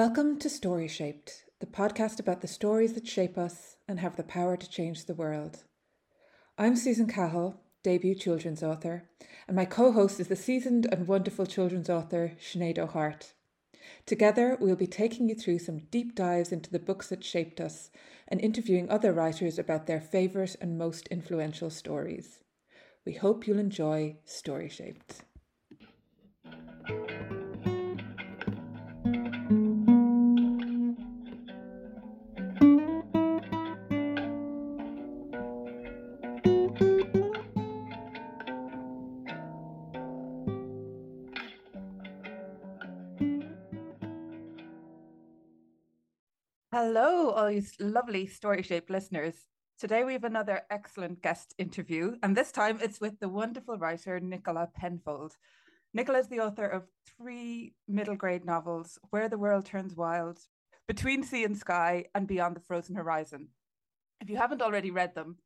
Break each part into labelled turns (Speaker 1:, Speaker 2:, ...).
Speaker 1: Welcome to Story Shaped, the podcast about the stories that shape us and have the power to change the world. I'm Susan Cahill, debut children's author, and my co host is the seasoned and wonderful children's author Sinead O'Hart. Together, we'll be taking you through some deep dives into the books that shaped us and interviewing other writers about their favourite and most influential stories. We hope you'll enjoy Story Shaped. You lovely story shaped listeners. Today we have another excellent guest interview, and this time it's with the wonderful writer Nicola Penfold. Nicola is the author of three middle grade novels Where the World Turns Wild, Between Sea and Sky, and Beyond the Frozen Horizon. If you haven't already read them,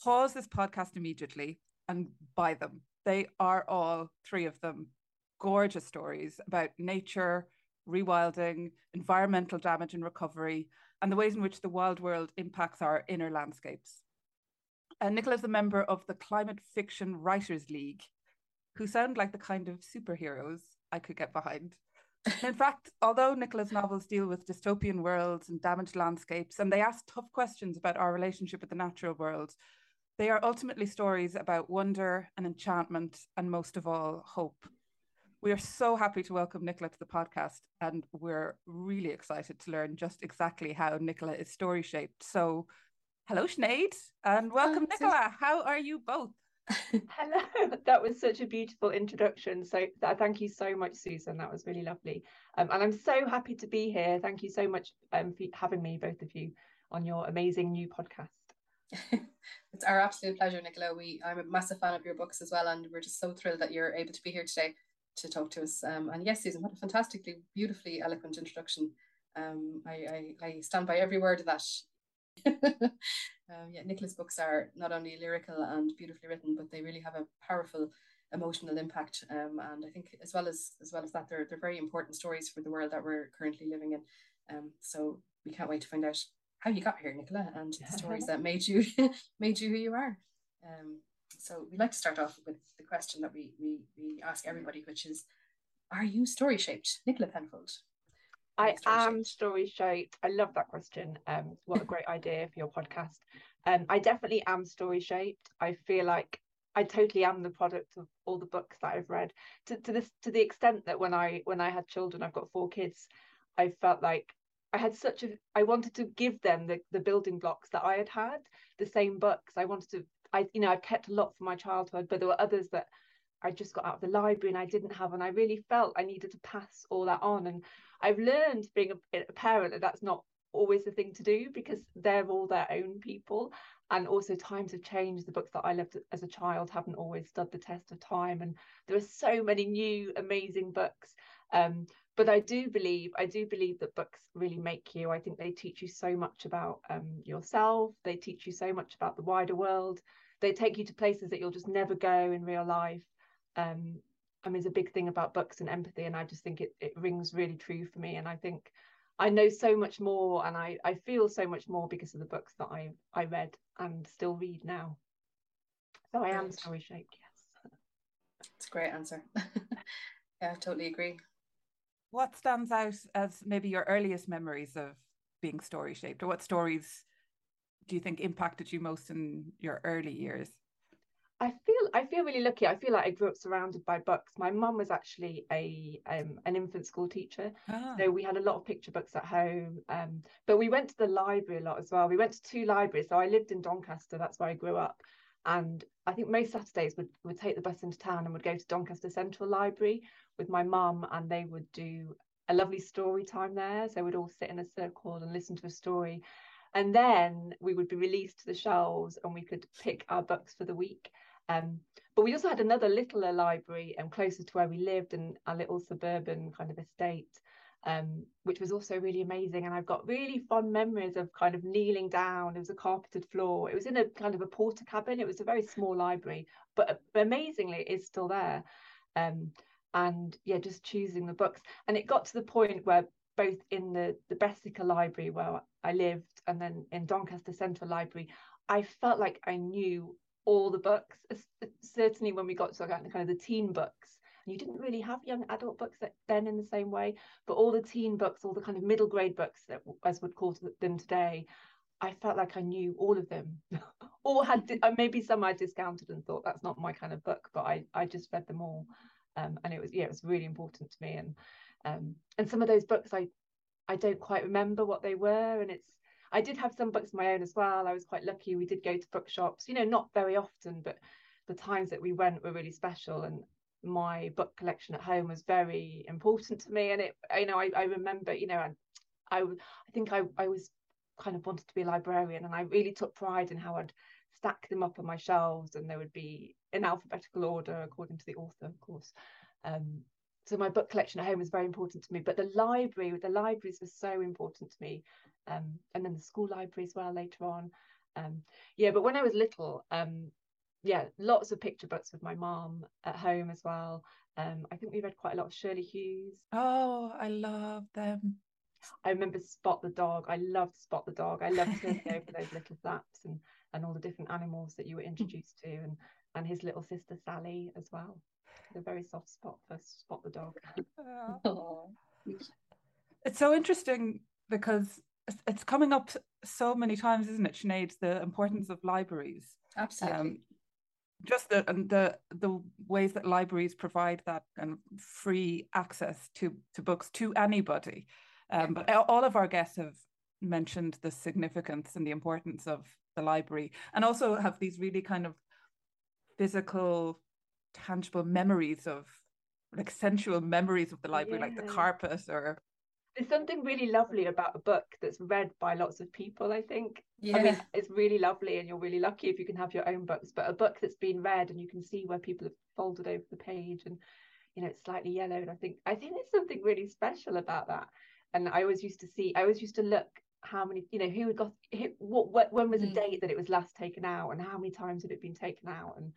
Speaker 1: pause this podcast immediately and buy them. They are all three of them gorgeous stories about nature, rewilding, environmental damage and recovery, and the ways in which the wild world impacts our inner landscapes. And Nicola is a member of the Climate Fiction Writers League, who sound like the kind of superheroes I could get behind. in fact, although Nicola's novels deal with dystopian worlds and damaged landscapes, and they ask tough questions about our relationship with the natural world, they are ultimately stories about wonder and enchantment, and most of all, hope. We are so happy to welcome Nicola to the podcast, and we're really excited to learn just exactly how Nicola is story shaped. So, hello, Sinead, and welcome, Nicola. How are you both?
Speaker 2: Hello, that was such a beautiful introduction. So, thank you so much, Susan. That was really lovely. Um, and I'm so happy to be here. Thank you so much um, for having me, both of you, on your amazing new podcast.
Speaker 3: it's our absolute pleasure, Nicola. We I'm a massive fan of your books as well, and we're just so thrilled that you're able to be here today to talk to us. Um, and yes, Susan, what a fantastically, beautifully eloquent introduction. Um, I, I, I stand by every word of that. um, yeah, Nicola's books are not only lyrical and beautifully written, but they really have a powerful emotional impact. Um, and I think as well as as well as that, they're they're very important stories for the world that we're currently living in. Um, so we can't wait to find out how you got here, Nicola, and the stories that made you made you who you are. So we like to start off with the question that we, we, we ask everybody, which is, are you story shaped? Nicola Penfold.
Speaker 2: I am story shaped. I love that question. Um, what a great idea for your podcast. Um, I definitely am story shaped. I feel like I totally am the product of all the books that I've read. To to this to the extent that when I when I had children, I've got four kids. I felt like I had such a I wanted to give them the the building blocks that I had had, the same books. I wanted to I, you know, I've kept a lot from my childhood, but there were others that I just got out of the library and I didn't have, and I really felt I needed to pass all that on. And I've learned being a, a parent that that's not always the thing to do because they're all their own people. And also, times have changed. The books that I loved as a child haven't always stood the test of time. And there are so many new, amazing books. Um, but I do believe I do believe that books really make you. I think they teach you so much about um, yourself. They teach you so much about the wider world they take you to places that you'll just never go in real life. Um, I mean, it's a big thing about books and empathy, and I just think it, it rings really true for me. And I think I know so much more, and I, I feel so much more because of the books that I I read and still read now. So I am story shaped. Yes,
Speaker 3: it's a great answer. yeah, I totally agree.
Speaker 1: What stands out as maybe your earliest memories of being story shaped, or what stories do you think impacted you most in your early years?
Speaker 2: I feel I feel really lucky. I feel like I grew up surrounded by books. My mum was actually a um, an infant school teacher, ah. so we had a lot of picture books at home. Um, but we went to the library a lot as well. We went to two libraries. So I lived in Doncaster. That's where I grew up. And I think most Saturdays would would take the bus into town and would go to Doncaster Central Library with my mum, and they would do a lovely story time there. So we'd all sit in a circle and listen to a story and then we would be released to the shelves and we could pick our books for the week. Um, but we also had another littler library um, closer to where we lived in our little suburban kind of estate um, which was also really amazing. And i've got really fond memories of kind of kneeling down. It was a carpeted floor. It was in a kind of a Portakabin. it was a very small library but amazingly it is still there. Um, and yeah just choosing the books. And it got to the point where both in the the Bessacarr Library where I lived, and then in Doncaster Central Library, I felt like I knew all the books. Certainly, when we got to kind of the teen books, and you didn't really have young adult books then in the same way, but all the teen books, all the kind of middle grade books that as would call them today, I felt like I knew all of them, or had uh, maybe some I discounted and thought that's not my kind of book, but I I just read them all, um, and it was yeah it was really important to me, and um, and some of those books I I don't quite remember what they were, and it's I did have some books of my own as well. I was quite lucky. We did go to bookshops, you know, not very often, but the times that we went were really special, and my book collection at home was very important to me, and it you know I I remember you know I I, I think I, I was kind of wanted to be a librarian and I really took pride in how I'd stack them up on my shelves and they would be in alphabetical order according to the author of course um, so my book collection at home was very important to me but the library the libraries were so important to me um, and then the school library as well later on um, yeah but when I was little um, yeah lots of picture books with my mom at home as well um, I think we read quite a lot of Shirley Hughes
Speaker 1: oh I love them
Speaker 2: I remember Spot the dog. I loved Spot the dog. I loved turning over those little flaps and and all the different animals that you were introduced to, and and his little sister Sally as well. A very soft spot for Spot the dog.
Speaker 1: it's so interesting because it's coming up so many times, isn't it, Sinead? The importance of libraries.
Speaker 3: Absolutely. Um,
Speaker 1: just the and the the ways that libraries provide that of free access to to books to anybody um, but all of our guests have mentioned the significance and the importance of the library and also have these really kind of physical, tangible memories of like sensual memories of the library, yeah. like the carpet or
Speaker 2: there's something really lovely about a book that's read by lots of people i think yeah. i mean it's really lovely and you're really lucky if you can have your own books but a book that's been read and you can see where people have folded over the page and you know it's slightly yellow and i think i think there's something really special about that and I always used to see, I always used to look how many, you know, who had got, who, what, what, when was the mm. date that it was last taken out, and how many times had it been taken out, and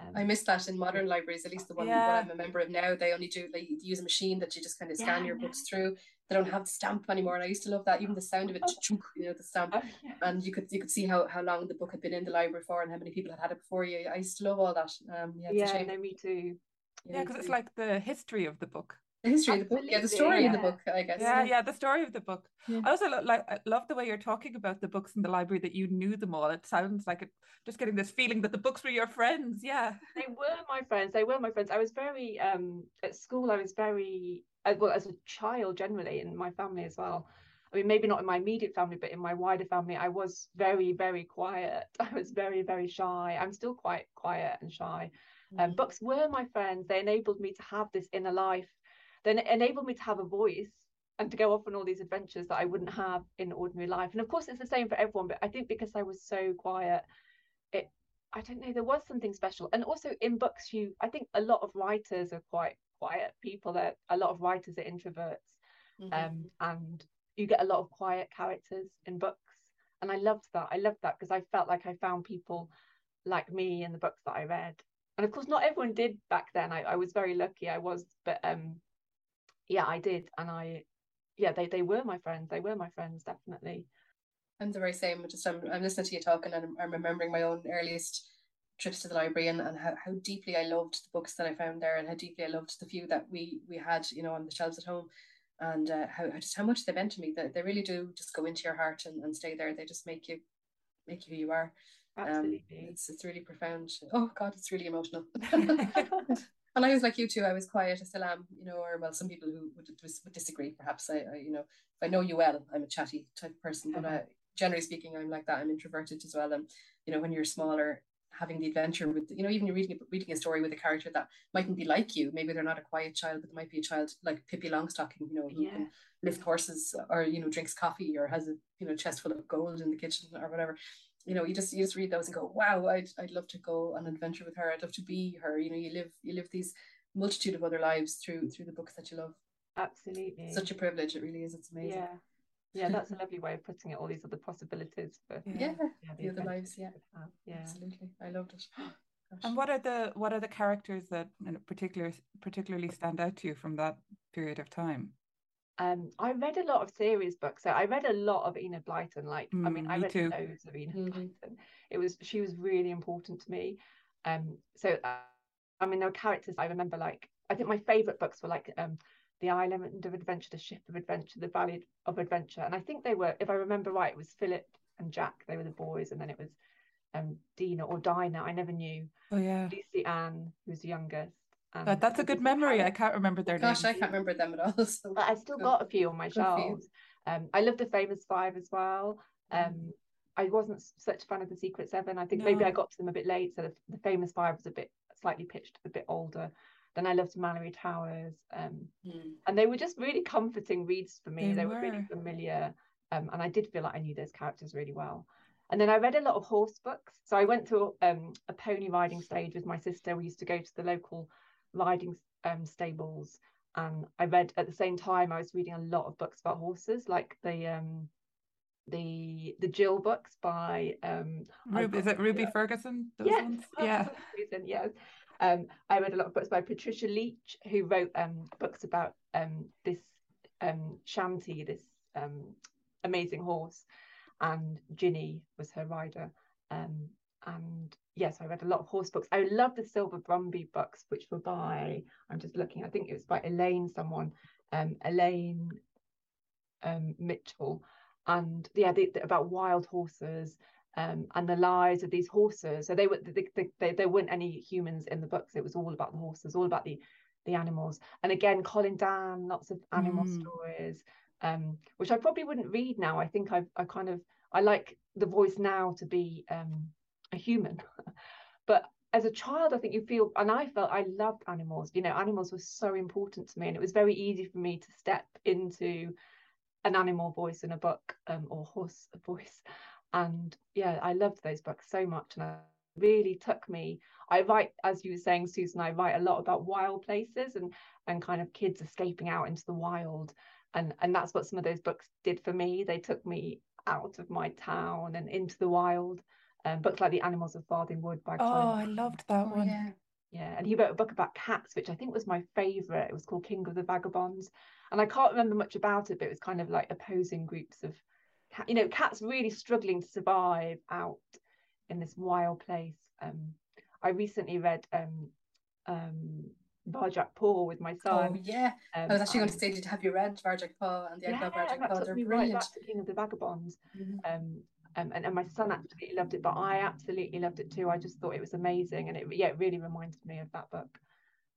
Speaker 3: um, I miss that in modern libraries, at least the one yeah. I'm a member of now. They only do like use a machine that you just kind of scan yeah, your books through. They don't have the stamp anymore, and I used to love that. Even the sound of it, oh. you know, the stamp, oh, yeah. and you could you could see how, how long the book had been in the library for, and how many people had had it before you. I used to love all that. Um, yeah,
Speaker 2: yeah, no, me too.
Speaker 1: Yeah, because it's like the history of the book.
Speaker 3: The history Absolutely. of the book, yeah, the story yeah. of the book, I guess.
Speaker 1: Yeah, yeah, the story of the book. Yeah. I also like I love the way you're talking about the books in the library that you knew them all. It sounds like it just getting this feeling that the books were your friends. Yeah,
Speaker 2: they were my friends. They were my friends. I was very um at school. I was very uh, well as a child generally, in my family as well. I mean, maybe not in my immediate family, but in my wider family, I was very, very quiet. I was very, very shy. I'm still quite quiet and shy. Um, mm. books were my friends. They enabled me to have this inner life then it enabled me to have a voice and to go off on all these adventures that I wouldn't have in ordinary life. And of course, it's the same for everyone, but I think because I was so quiet, it I don't know, there was something special. And also in books, you I think a lot of writers are quite quiet people. That a lot of writers are introverts, mm-hmm. um, and you get a lot of quiet characters in books. And I loved that. I loved that because I felt like I found people like me in the books that I read. And of course, not everyone did back then. I, I was very lucky. I was, but um, yeah, I did, and I, yeah, they they were my friends. They were my friends, definitely.
Speaker 3: I'm the very same. Just I'm, I'm listening to you talking, and I'm, I'm remembering my own earliest trips to the library and, and how, how deeply I loved the books that I found there and how deeply I loved the few that we we had, you know, on the shelves at home and uh, how just how much they meant to me. That they really do just go into your heart and, and stay there. They just make you make you who you are.
Speaker 2: Um, Absolutely. Um,
Speaker 3: it's it's really profound. Oh God, it's really emotional. and I was like you too. I was quiet. I still am, you know. Or well, some people who would, would disagree. Perhaps I, I, you know, if I know you well, I'm a chatty type of person. But uh, generally speaking, I'm like that. I'm introverted as well. And you know, when you're smaller, having the adventure with, you know, even you're reading reading a story with a character that mightn't be like you. Maybe they're not a quiet child, but they might be a child like Pippi Longstocking, you know, who yeah. can lift horses or you know drinks coffee or has a you know chest full of gold in the kitchen or whatever you know you just you just read those and go wow I'd, I'd love to go on an adventure with her. I'd love to be her. You know you live you live these multitude of other lives through through the books that you love.
Speaker 2: Absolutely.
Speaker 3: Such a privilege. It really is. It's amazing.
Speaker 2: Yeah. Yeah that's a lovely way of putting it all these other possibilities for
Speaker 3: yeah, yeah, the, the other lives yeah. yeah. Absolutely. I loved it.
Speaker 1: And what are the what are the characters that in particular particularly stand out to you from that period of time
Speaker 2: um, I read a lot of series books. So I read a lot of Enid Blyton. Like, mm, I mean, I read too. loads of Enid mm-hmm. Blyton. It was she was really important to me. Um, so uh, I mean, there were characters I remember. Like, I think my favourite books were like um, the Island of Adventure, the Ship of Adventure, the Valley of Adventure, and I think they were, if I remember right, it was Philip and Jack. They were the boys, and then it was um, Dina or Dinah. I never knew.
Speaker 1: Oh yeah.
Speaker 2: Lucy Ann, who's the youngest.
Speaker 1: And that's a good memory. I can't remember their names.
Speaker 3: Gosh, names. I can't remember them at all. So.
Speaker 2: But I still got a few on my shelves. Um, I love the Famous Five as well. Mm. Um, I wasn't such a fan of the Secret Seven. I think no. maybe I got to them a bit late, so the, the, Famous Five was a bit slightly pitched, a bit older. Then I loved Malory Towers, um, mm. and they were just really comforting reads for me. They, they were. were. really familiar, um, and I did feel like I knew those characters really well. And then I read a lot of horse books. So I went to um, a pony riding stage with my sister. We used to go to the local riding um, stables, and I read at the same time. I was reading a lot of books about horses, like the um, the the Jill books by um,
Speaker 1: Ruby, is it Ruby Ferguson?
Speaker 2: Yes, yeah, yes. Um, I read a lot of books by Patricia Leitch, who wrote um, books about um, this um, Shantih, this um, amazing horse, and Jinny was her rider. Um, and yes, I read a lot of horse books. I love the Silver Brumby books, which were by, I'm just looking, I think it was by Elyne, someone, um, Elyne um, Mitchell. And yeah, they, about wild horses um, and the lives of these horses. So they were, they, they, they, there weren't any humans in the books. It was all about the horses, all about the, the animals. And again, Colin Dann, lots of animal mm. stories, um, which I probably wouldn't read now. I think I've, I kind of, I like the voice now to be um, a human. But as a child, I think you feel, and I felt I loved animals. You know, animals were so important to me, and it was very easy for me to step into an animal voice in a book um, or horse voice. And yeah, I loved those books so much, and I really took me. I write, as you were saying, Susan, I write a lot about wild places and and kind of kids escaping out into the wild, and and that's what some of those books did for me. They took me out of my town and into the wild um, books like The Animals of Farthing Wood by
Speaker 1: Oh, I loved that oh, one.
Speaker 2: Yeah. Yeah, and he wrote a book about cats, which I think was my favourite. It was called King of the Vagabonds, and I can't remember much about it, but it was kind of like opposing groups of, cat, you know, cats really struggling to survive out in this wild place. Um, I recently read um, um, Varjak Paw with my son.
Speaker 3: Oh yeah, um, I was actually going to say, did you have you read Varjak Paw and the yeah, Varjak Paw? They're brilliant. Right
Speaker 2: King of the Vagabonds. Mm-hmm. Um, um, and, and my son absolutely loved it, but I absolutely loved it too. I just thought it was amazing, and it yeah, it really reminded me of that book.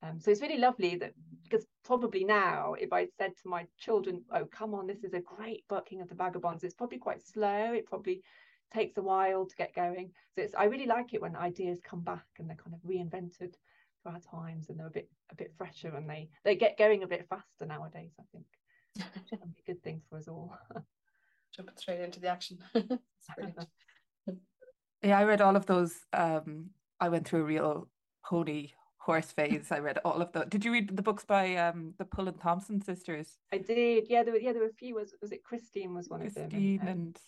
Speaker 2: Um, so it's really lovely that because probably now, if I said to my children, "Oh, come on, this is a great book, King of the Vagabonds," it's probably quite slow. It probably takes a while to get going. So it's I really like it when ideas come back and they're kind of reinvented for our times, and they're a bit a bit fresher, and they they get going a bit faster nowadays. I think it's a good thing for us all.
Speaker 3: jumping straight into the action.
Speaker 1: yeah, I read all of those. Um, I went through a real pony horse phase. I read all of the. Did you read the books by um the Pullein-Thompson sisters?
Speaker 2: I did. Yeah, there were yeah there were a few. Was was it Christine was one
Speaker 1: Christine
Speaker 2: of
Speaker 1: them? Christine and, and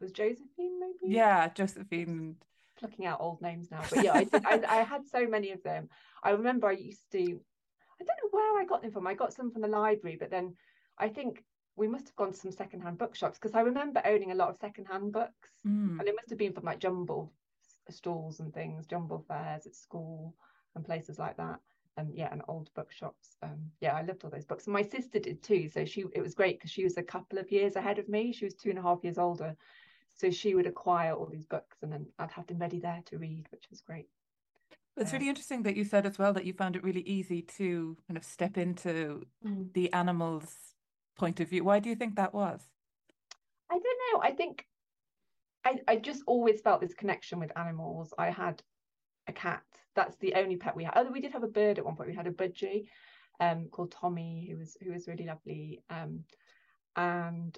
Speaker 2: was Josephine maybe?
Speaker 1: Yeah, Josephine.
Speaker 2: Plucking out old names now, but yeah, I did. I, I had so many of them. I remember I used to. I don't know where I got them from. I got some from the library, but then I think we must have gone to some secondhand bookshops because I remember owning a lot of secondhand books, mm. and it must have been from like jumble stalls and things, jumble fairs at school and places like that. And yeah, and old bookshops. Um, yeah, I loved all those books. And my sister did too. So she it was great because she was a couple of years ahead of me. She was two and a half years older. So she would acquire all these books and then I'd have them ready there to read, which was great.
Speaker 1: It's really interesting that you said as well that you found it really easy to kind of step into mm. the animals point of view. Why do you think that was?
Speaker 2: I don't know. I think I, I just always felt this connection with animals. I had a cat. That's the only pet we had. Oh, we did have a bird at one point. We had a budgie um, called Tommy, who was who was really lovely. Um, and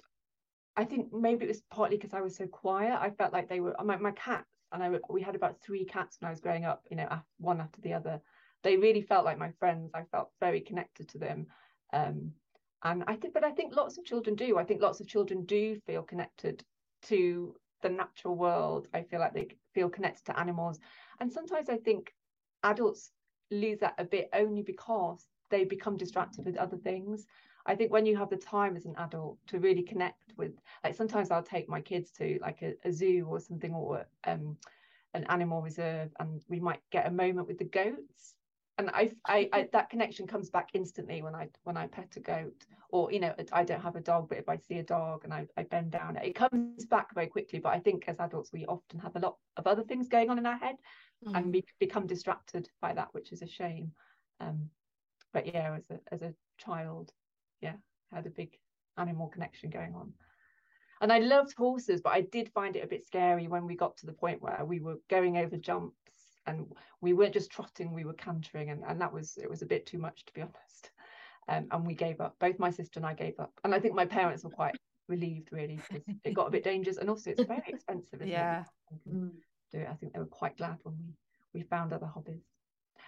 Speaker 2: I think maybe it was partly because I was so quiet. I felt like they were my, my cats, and I we had about three cats when I was growing up. You know, one after the other. They really felt like my friends. I felt very connected to them. Um, and I think, but I think lots of children do. I think lots of children do feel connected to the natural world. I feel like they feel connected to animals. And sometimes I think adults lose that a bit only because they become distracted with other things. I think when you have the time as an adult to really connect with, like sometimes I'll take my kids to like a, a zoo or something or um, an animal reserve, and we might get a moment with the goats. And I, I, I, that connection comes back instantly when I when I pet a goat, or you know, I don't have a dog, but if I see a dog and I, I bend down, it comes back very quickly. But I think as adults, we often have a lot of other things going on in our head, mm. and we become distracted by that, which is a shame. Um, but yeah, as a as a child, yeah, had a big animal connection going on. And I loved horses, but I did find it a bit scary when we got to the point where we were going over jumps and we weren't just trotting, we were cantering, and, and that was it was a bit too much to be honest. Um, and we gave up. Both my sister and I gave up. And I think my parents were quite relieved really because it got a bit dangerous and also it's very expensive.
Speaker 1: yeah.
Speaker 2: Mm. Do it. I think they were quite glad when we we found other hobbies.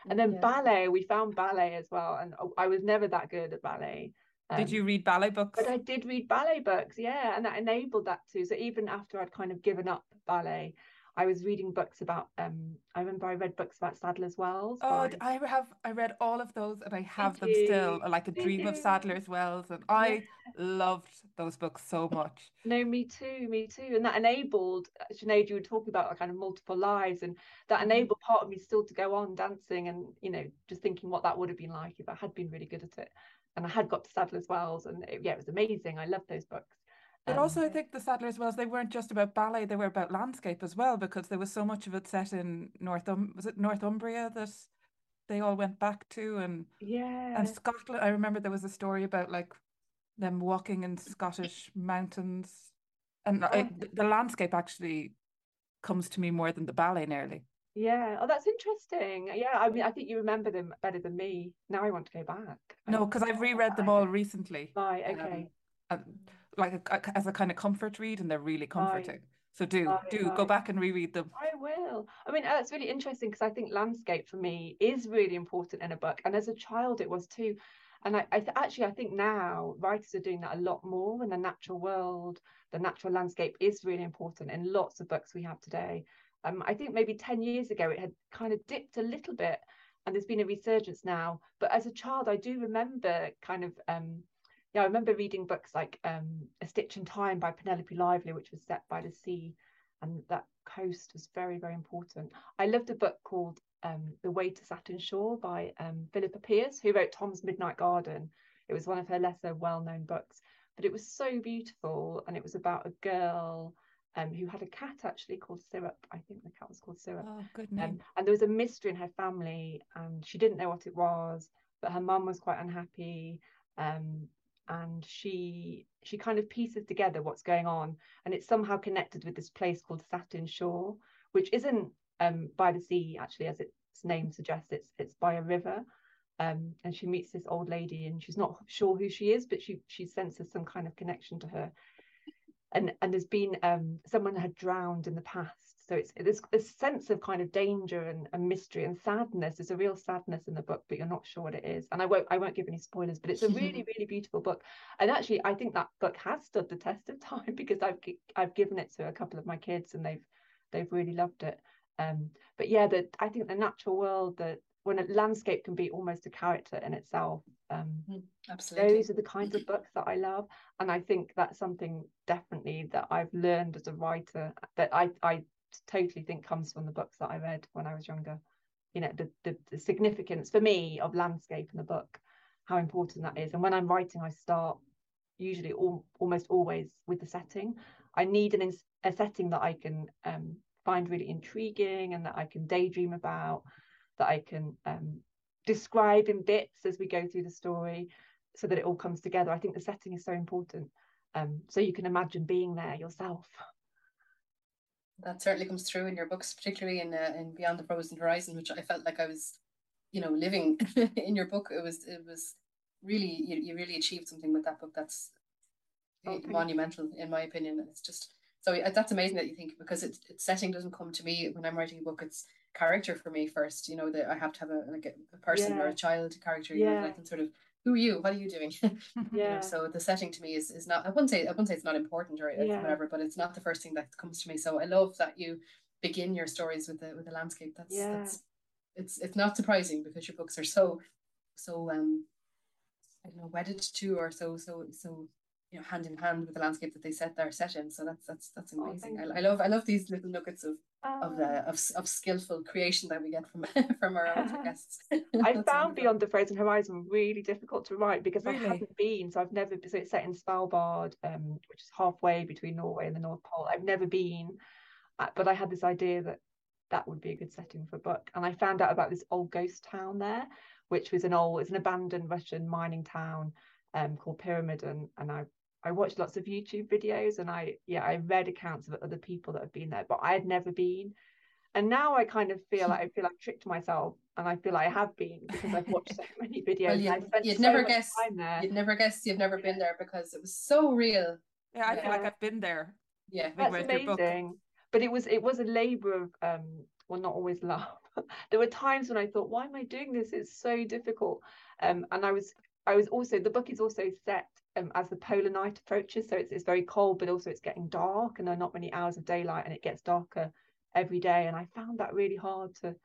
Speaker 2: And then yeah. ballet, we found ballet as well. And I was never that good at ballet.
Speaker 1: Um, did you read ballet books?
Speaker 2: But I did read ballet books, yeah, and that enabled that too. So even after I'd kind of given up ballet, I was reading books about. Um, I remember I read books about Sadler's Wells.
Speaker 1: Oh, by... I have. I read all of those, and I have Did them you? still. Like a Dream of Sadler's Wells, and I yeah. loved those books so much.
Speaker 2: No, me too, me too, and that enabled. Sinead, you were talking about like kind of multiple lives, and that mm-hmm. enabled part of me still to go on dancing, and you know, just thinking what that would have been like if I had been really good at it and I had got to Sadler's Wells, and it, yeah, it was amazing. I loved those books.
Speaker 1: But um, also, I think the Sadler's Wells they weren't just about ballet; they were about landscape as well, because there was so much of it set in North um, was it Northumbria that they all went back to, and
Speaker 2: yeah,
Speaker 1: and Scotland. I remember there was a story about like them walking in Scottish mountains, and oh. it, the landscape actually comes to me more than the ballet nearly.
Speaker 2: Yeah. Oh, that's interesting. Yeah. I mean, I think you remember them better than me. Now I want to go back.
Speaker 1: No, because I've reread them all recently.
Speaker 2: Right. Okay.
Speaker 1: Um, like a, as a kind of comfort read, and they're really comforting. Right. So do do right. go back and reread them.
Speaker 2: I will. I mean, that's really interesting because I think landscape for me is really important in a book, and as a child it was too. And I, I th- actually I think now writers are doing that a lot more in the natural world. The natural landscape is really important in lots of books we have today. Um, I think maybe 10 years ago it had kind of dipped a little bit and there's been a resurgence now. But as a child, I do remember kind of, um, yeah, I remember reading books like um, A Stitch in Time by Penelope Lively, which was set by the sea. And that coast was very, very important. I loved a book called um, The Way to Sattin Shore by um, Philippa Pearce, who wrote Tom's Midnight Garden. It was one of her lesser well known books, but it was so beautiful. And it was about a girl um, who had a cat actually called Syrup. I think the cat was called Syrup.
Speaker 1: Oh, good name. Um,
Speaker 2: and there was a mystery in her family, and she didn't know what it was, but her mum was quite unhappy. Um, and she she kind of pieces together what's going on, and it's somehow connected with this place called Sattin Shore, which isn't um, by the sea actually, as its name suggests. It's it's by a river. Um, and she meets this old lady and she's not sure who she is but she she senses some kind of connection to her and and there's been um, someone had drowned in the past so it's this this sense of kind of danger and, and mystery and sadness there's a real sadness in the book but you're not sure what it is. And i won't i won't give any spoilers but it's a really really beautiful book. And actually i think that book has stood the test of time because i've i've given it to a couple of my kids and they've they've really loved it. Um but yeah that i think the natural world that when a landscape can be almost a character in itself um,
Speaker 3: mm, absolutely.
Speaker 2: those are the kinds of books that i love. And i think that's something definitely that i've learned as a writer that i i totally think comes from the books that i read when i was younger you know the, the, the significance for me of landscape in the book how important that is and when i'm writing i start usually all, almost always with the setting i need an a setting that i can um, find really intriguing and that i can daydream about that I can um, describe in bits as we go through the story so that it all comes together. I think the setting is so important. Um, so you can imagine being there yourself.
Speaker 3: That certainly comes through in your books, particularly in uh, in Beyond the Frozen Horizon, which I felt like I was, you know, living in your book. It was it was really you, you really achieved something with that book. That's okay. monumental in my opinion. It's just so that's amazing that you think because it's, it's setting doesn't come to me when I'm writing a book. It's character for me first. You know that I have to have a like a, person yeah. or a child character. You yeah. know, I can sort of who are you? What are you doing?
Speaker 2: yeah.
Speaker 3: You know, so the setting to me is is not. I wouldn't say I wouldn't say it's not important or yeah. whatever, but it's not the first thing that comes to me. So I love that you begin your stories with the with the landscape. That's yeah. that's it's it's not surprising because your books are so so um I don't know, wedded to or so so so you know hand in hand with the landscape that they set their set in. So that's that's that's oh, amazing. Oh, I, I, love I love these little nuggets of of the of, of skillful creation that we get from from our guests.
Speaker 2: I found Beyond the Frozen Horizon really difficult to write because really? I haven't been. So I've never so it's set in Svalbard, um, which is halfway between Norway and the North Pole. I've never been, uh, but I had this idea that that would be a good setting for a book. And I found out about this old ghost town there, which was an old, it's an abandoned Russian mining town um, called Pyramiden. And I I watched lots of YouTube videos and I yeah I read accounts of other people that have been there, but I had never been. And now I kind of feel like I feel I've tricked myself, and I feel like I have been because I've watched so many videos. Well,
Speaker 3: you'd, you'd so never guess. You'd never guess you've never been there because it was so real.
Speaker 1: Yeah, I yeah. feel like I've been there.
Speaker 3: Yeah,
Speaker 2: that's amazing. But it was it was a labour of um well not always love. there were times when I thought, why am I doing this? It's so difficult. Um, and I was I was also the book is also set um, as the polar night approaches. So it's, it's very cold, but also it's getting dark and there are not many hours of daylight and it gets darker every day. And I found that really hard to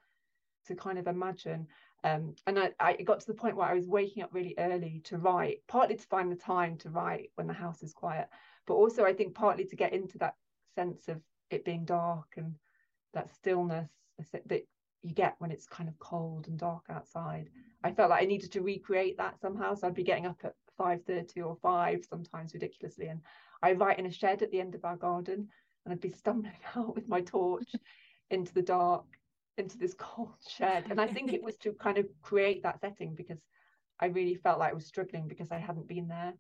Speaker 2: to kind of imagine. Um, and I, I got to the point where I was waking up really early to write, partly to find the time to write when the house is quiet, but also I think partly to get into that sense of it being dark and that stillness that you get when it's kind of cold and dark outside. I felt like I needed to recreate that somehow. So I'd be getting up at 5.30 or 5 sometimes ridiculously and i write in a shed at the end of our garden and i'd be stumbling out with my torch into the dark into this cold shed. And i think it was to kind of create that setting because i really felt like i was struggling because i hadn't been there.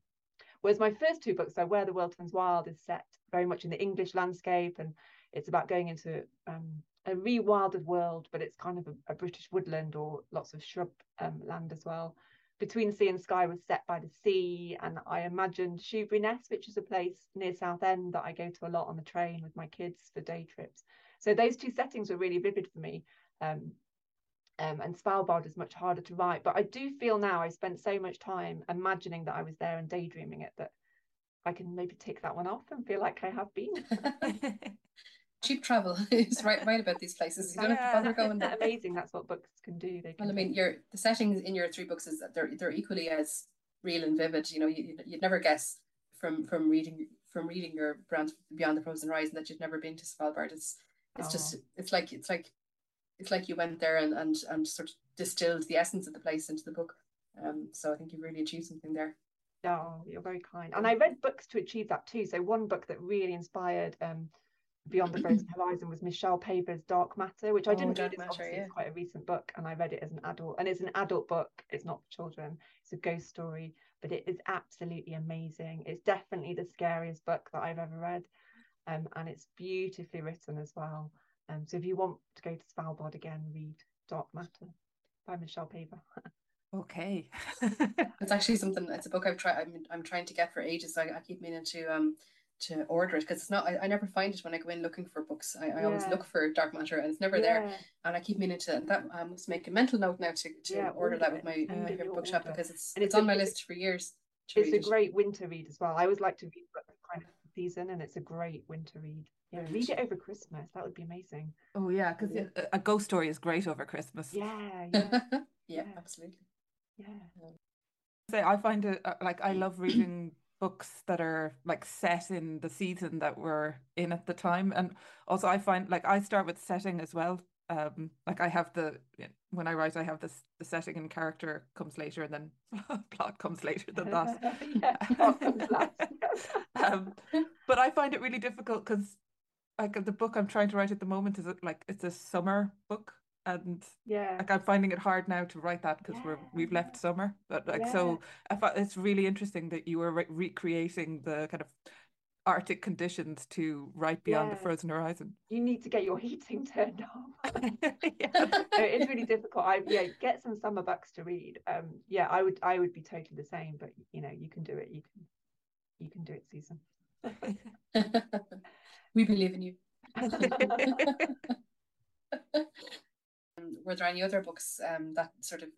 Speaker 2: Whereas my first two books so where the world turns wild is set very much in the english landscape and it's about going into um, a rewilded world but it's kind of a, a british woodland or lots of shrub um, land as well between Sea and Sky was set by the sea, and I imagined Shoeburyness, which is a place near Southend that I go to a lot on the train with my kids for day trips. So those two settings were really vivid for me. Um, um, and Svalbard is much harder to write, but I do feel now I spent so much time imagining that I was there and daydreaming it that I can maybe take that one off and feel like I have been.
Speaker 3: cheap travel is right right about these places. You don't have to bother going
Speaker 2: there. Amazing. That's what books can do. They can
Speaker 3: well, I mean, your the settings in your three books is that they're they're equally as real and vivid. You know, you, you'd never guess from from reading from reading your brand Beyond the Frozen Horizon that you'd never been to Svalbard. It's it's oh. just it's like it's like it's like you went there and and and sort of distilled the essence of the place into the book. Um, so I think you've really achieved something there.
Speaker 2: Oh, you're very kind. And I read books to achieve that too. So one book that really inspired um, Beyond the Frozen Horizon was Michelle Paver's Dark Matter, which I didn't oh, read. It's obviously yeah. quite a recent book, and I read it as an adult. And it's an adult book. It's not for children. It's a ghost story, but it is absolutely amazing. It's definitely the scariest book that I've ever read, um, and it's beautifully written as well. Um, so if you want to go to Svalbard again, read Dark Matter by Michelle Paver.
Speaker 1: okay,
Speaker 3: it's actually something. It's a book I've tried. I'm I'm trying to get for ages. I, I keep meaning to um to order it because it's not I, I never find it when I go in looking for books. I, I yeah. always look for dark matter and it's never yeah. there and I keep meaning to that I must make a mental note now to, to yeah, order that with my, my favorite bookshop because it's and it's, it's on my list for years
Speaker 2: it's a it. great winter read as well. I always like to read kind of season and it's a great winter read. Yeah read it over Christmas. That would be amazing.
Speaker 1: Oh yeah because a ghost story is great over Christmas.
Speaker 2: Yeah yeah,
Speaker 3: yeah absolutely.
Speaker 2: Yeah.
Speaker 1: Say I find it uh, like I love reading books that are like set in the season that we're in at the time and also i find like i start with setting as well um like i have the when i write i have this the setting and character comes later and then plot comes later than that. Um, but i find it really difficult because like the book i'm trying to write at the moment is like it's a summer book and
Speaker 2: yeah.
Speaker 1: like i'm finding it hard now to write that because yeah. we're we've left summer but like yeah. so i thought it's really interesting that you were re- recreating the kind of arctic conditions to right beyond yeah. the frozen horizon.
Speaker 2: You need to get your heating turned off. It's really difficult. I yeah get some summer books to read. Um yeah i would i would be totally the same but you know you can do it you can you can do it susan.
Speaker 3: We believe in you were there any other books um, that sort of,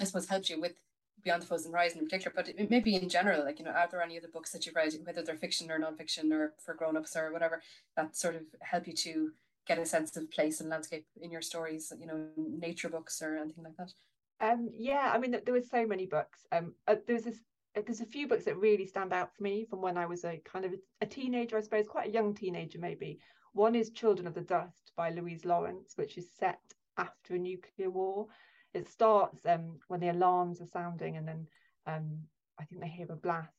Speaker 3: I suppose, helped you with Beyond the Frozen Horizon in particular, but maybe in general, like, you know, are there any other books that you've read, whether they're fiction or non-fiction or for grown-ups or whatever, that sort of help you to get a sense of place and landscape in your stories, you know, nature books or anything like that?
Speaker 2: Um, yeah, I mean, there were so many books. Um, uh, there's this, uh, there's a few books that really stand out for me from when I was a kind of a teenager, I suppose, quite a young teenager maybe. One is Children of the Dust by Louise Lawrence, which is set after a nuclear war. It starts um, when the alarms are sounding, and then um, I think they hear a blast.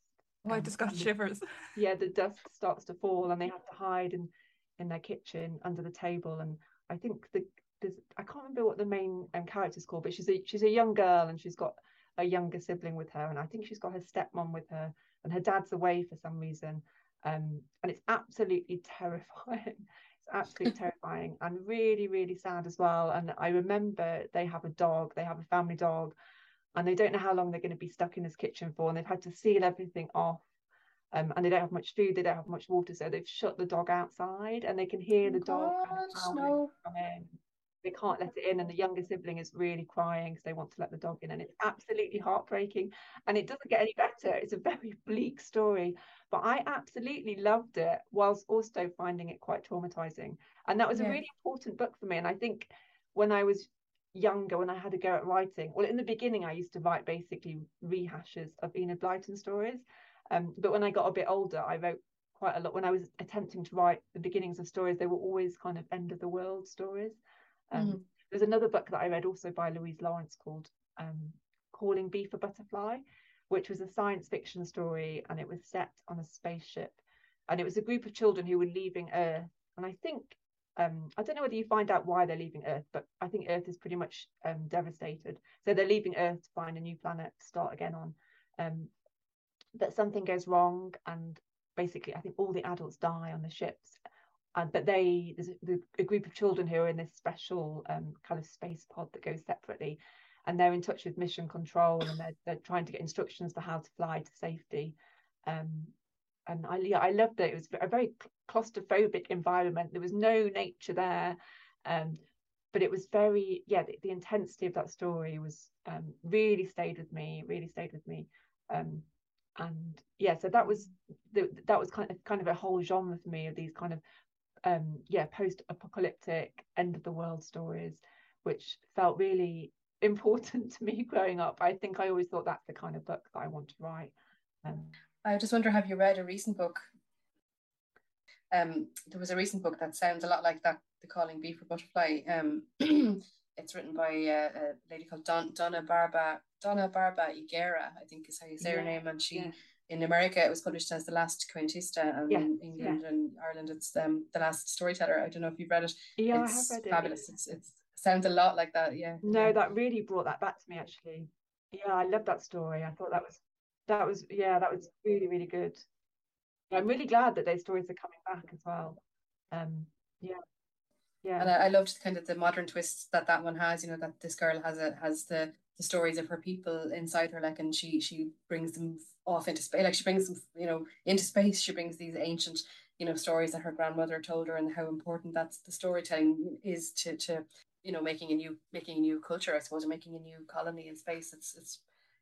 Speaker 1: Oh, I just got shivers.
Speaker 2: yeah, the dust starts to fall, and they have to hide in in their kitchen under the table. And I think the there's I can't remember what the main um, character's called, but she's a she's a young girl, and she's got a younger sibling with her, and I think she's got her stepmom with her, and her dad's away for some reason. Um, and it's absolutely terrifying. It's absolutely terrifying and really, really sad as well. And I remember they have a dog, they have a family dog, and they don't know how long they're going to be stuck in this kitchen for, and they've had to seal everything off. Um, and they don't have much food, they don't have much water, so they've shut the dog outside, and they can hear the dog of no. come in they can't let it in and the younger sibling is really crying because they want to let the dog in and it's absolutely heartbreaking and it doesn't get any better it's a very bleak story but i absolutely loved it whilst also finding it quite traumatizing and that was yeah. a really important book for me and i think when i was younger when i had a go at writing well in the beginning i used to write basically rehashes of enid blyton stories um, but when i got a bit older i wrote quite a lot when i was attempting to write the beginnings of stories they were always kind of end of the world stories um, mm. There's another book that I read also by Louise Lawrence called um, Calling Bee for Butterfly, which was a science fiction story and it was set on a spaceship. And it was a group of children who were leaving Earth. And I think, um, I don't know whether you find out why they're leaving Earth, but I think Earth is pretty much um, devastated. So they're leaving Earth to find a new planet to start again on. Um, but something goes wrong and basically I think all the adults die on the ships and but they there's a, a, group of children who are in this special um, kind of space pod that goes separately and they're in touch with mission control and they're, they're trying to get instructions for how to fly to safety um, and I, yeah, I loved it. It was a very claustrophobic environment. There was no nature there, um, but it was very, yeah, the, the intensity of that story was um, really stayed with me. Really stayed with me, um, and yeah, so that was the, that was kind of kind of a whole genre for me of these kind of um, yeah, post-apocalyptic end of the world stories, which felt really important to me growing up. I think I always thought that's the kind of book that I want to write. Um,
Speaker 3: I just wonder, have you read a recent book? Um, there was a recent book that sounds a lot like that, The Calling Bee for Butterfly. Um, it's written by uh, a lady called Don, Donna Barba Donna Barba Higuera, I think is how you say yeah, her name, and she yeah in America, it was published as The Last Cuentista, and yeah, in England yeah. and Ireland, it's um, The Last Storyteller. I don't know if you've read it.
Speaker 2: Yeah,
Speaker 3: it's
Speaker 2: I have read
Speaker 3: fabulous. it. It's it's sounds a lot like that. Yeah.
Speaker 2: No, that really brought that back to me actually. Yeah, I love that story. I thought that was that was yeah, that was really really good. I'm really glad that those stories are coming back as well. Um, yeah. Yeah.
Speaker 3: And I, I loved kind of the modern twist that that one has. You know that this girl has a has the the stories of her people inside her, like, and she she brings them off into space. Like she brings them, you know, into space. She brings these ancient, you know, stories that her grandmother told her, and how important that's the storytelling is to to you know making a new making a new culture, I suppose, and making a new colony in space. It's it's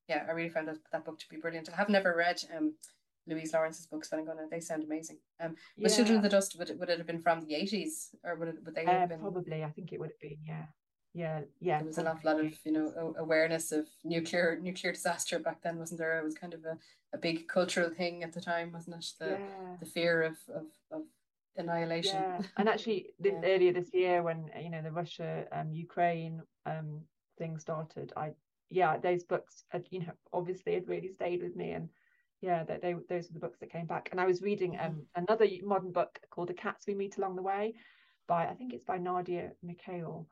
Speaker 3: yeah, I really found that, that book to be brilliant. I have never read um Louise Lawrence's books, but I'm gonna they sound amazing. Um, yeah. but Children of the Dust would it would it have been from the eighties or would it would they have uh, been
Speaker 2: probably? I think it would have been yeah yeah yeah
Speaker 3: there was an awful lot of you know awareness of nuclear nuclear disaster back then wasn't there it was kind of a, a big cultural thing at the time wasn't it the yeah. the fear of of, of annihilation
Speaker 2: yeah. and actually this yeah. earlier this year when you know the russia um ukraine um thing started i yeah those books had, you know obviously had really stayed with me and yeah that they, those were the books that came back and i was reading um mm-hmm. another modern book called the cats we meet along the way by i think it's by nadia mikail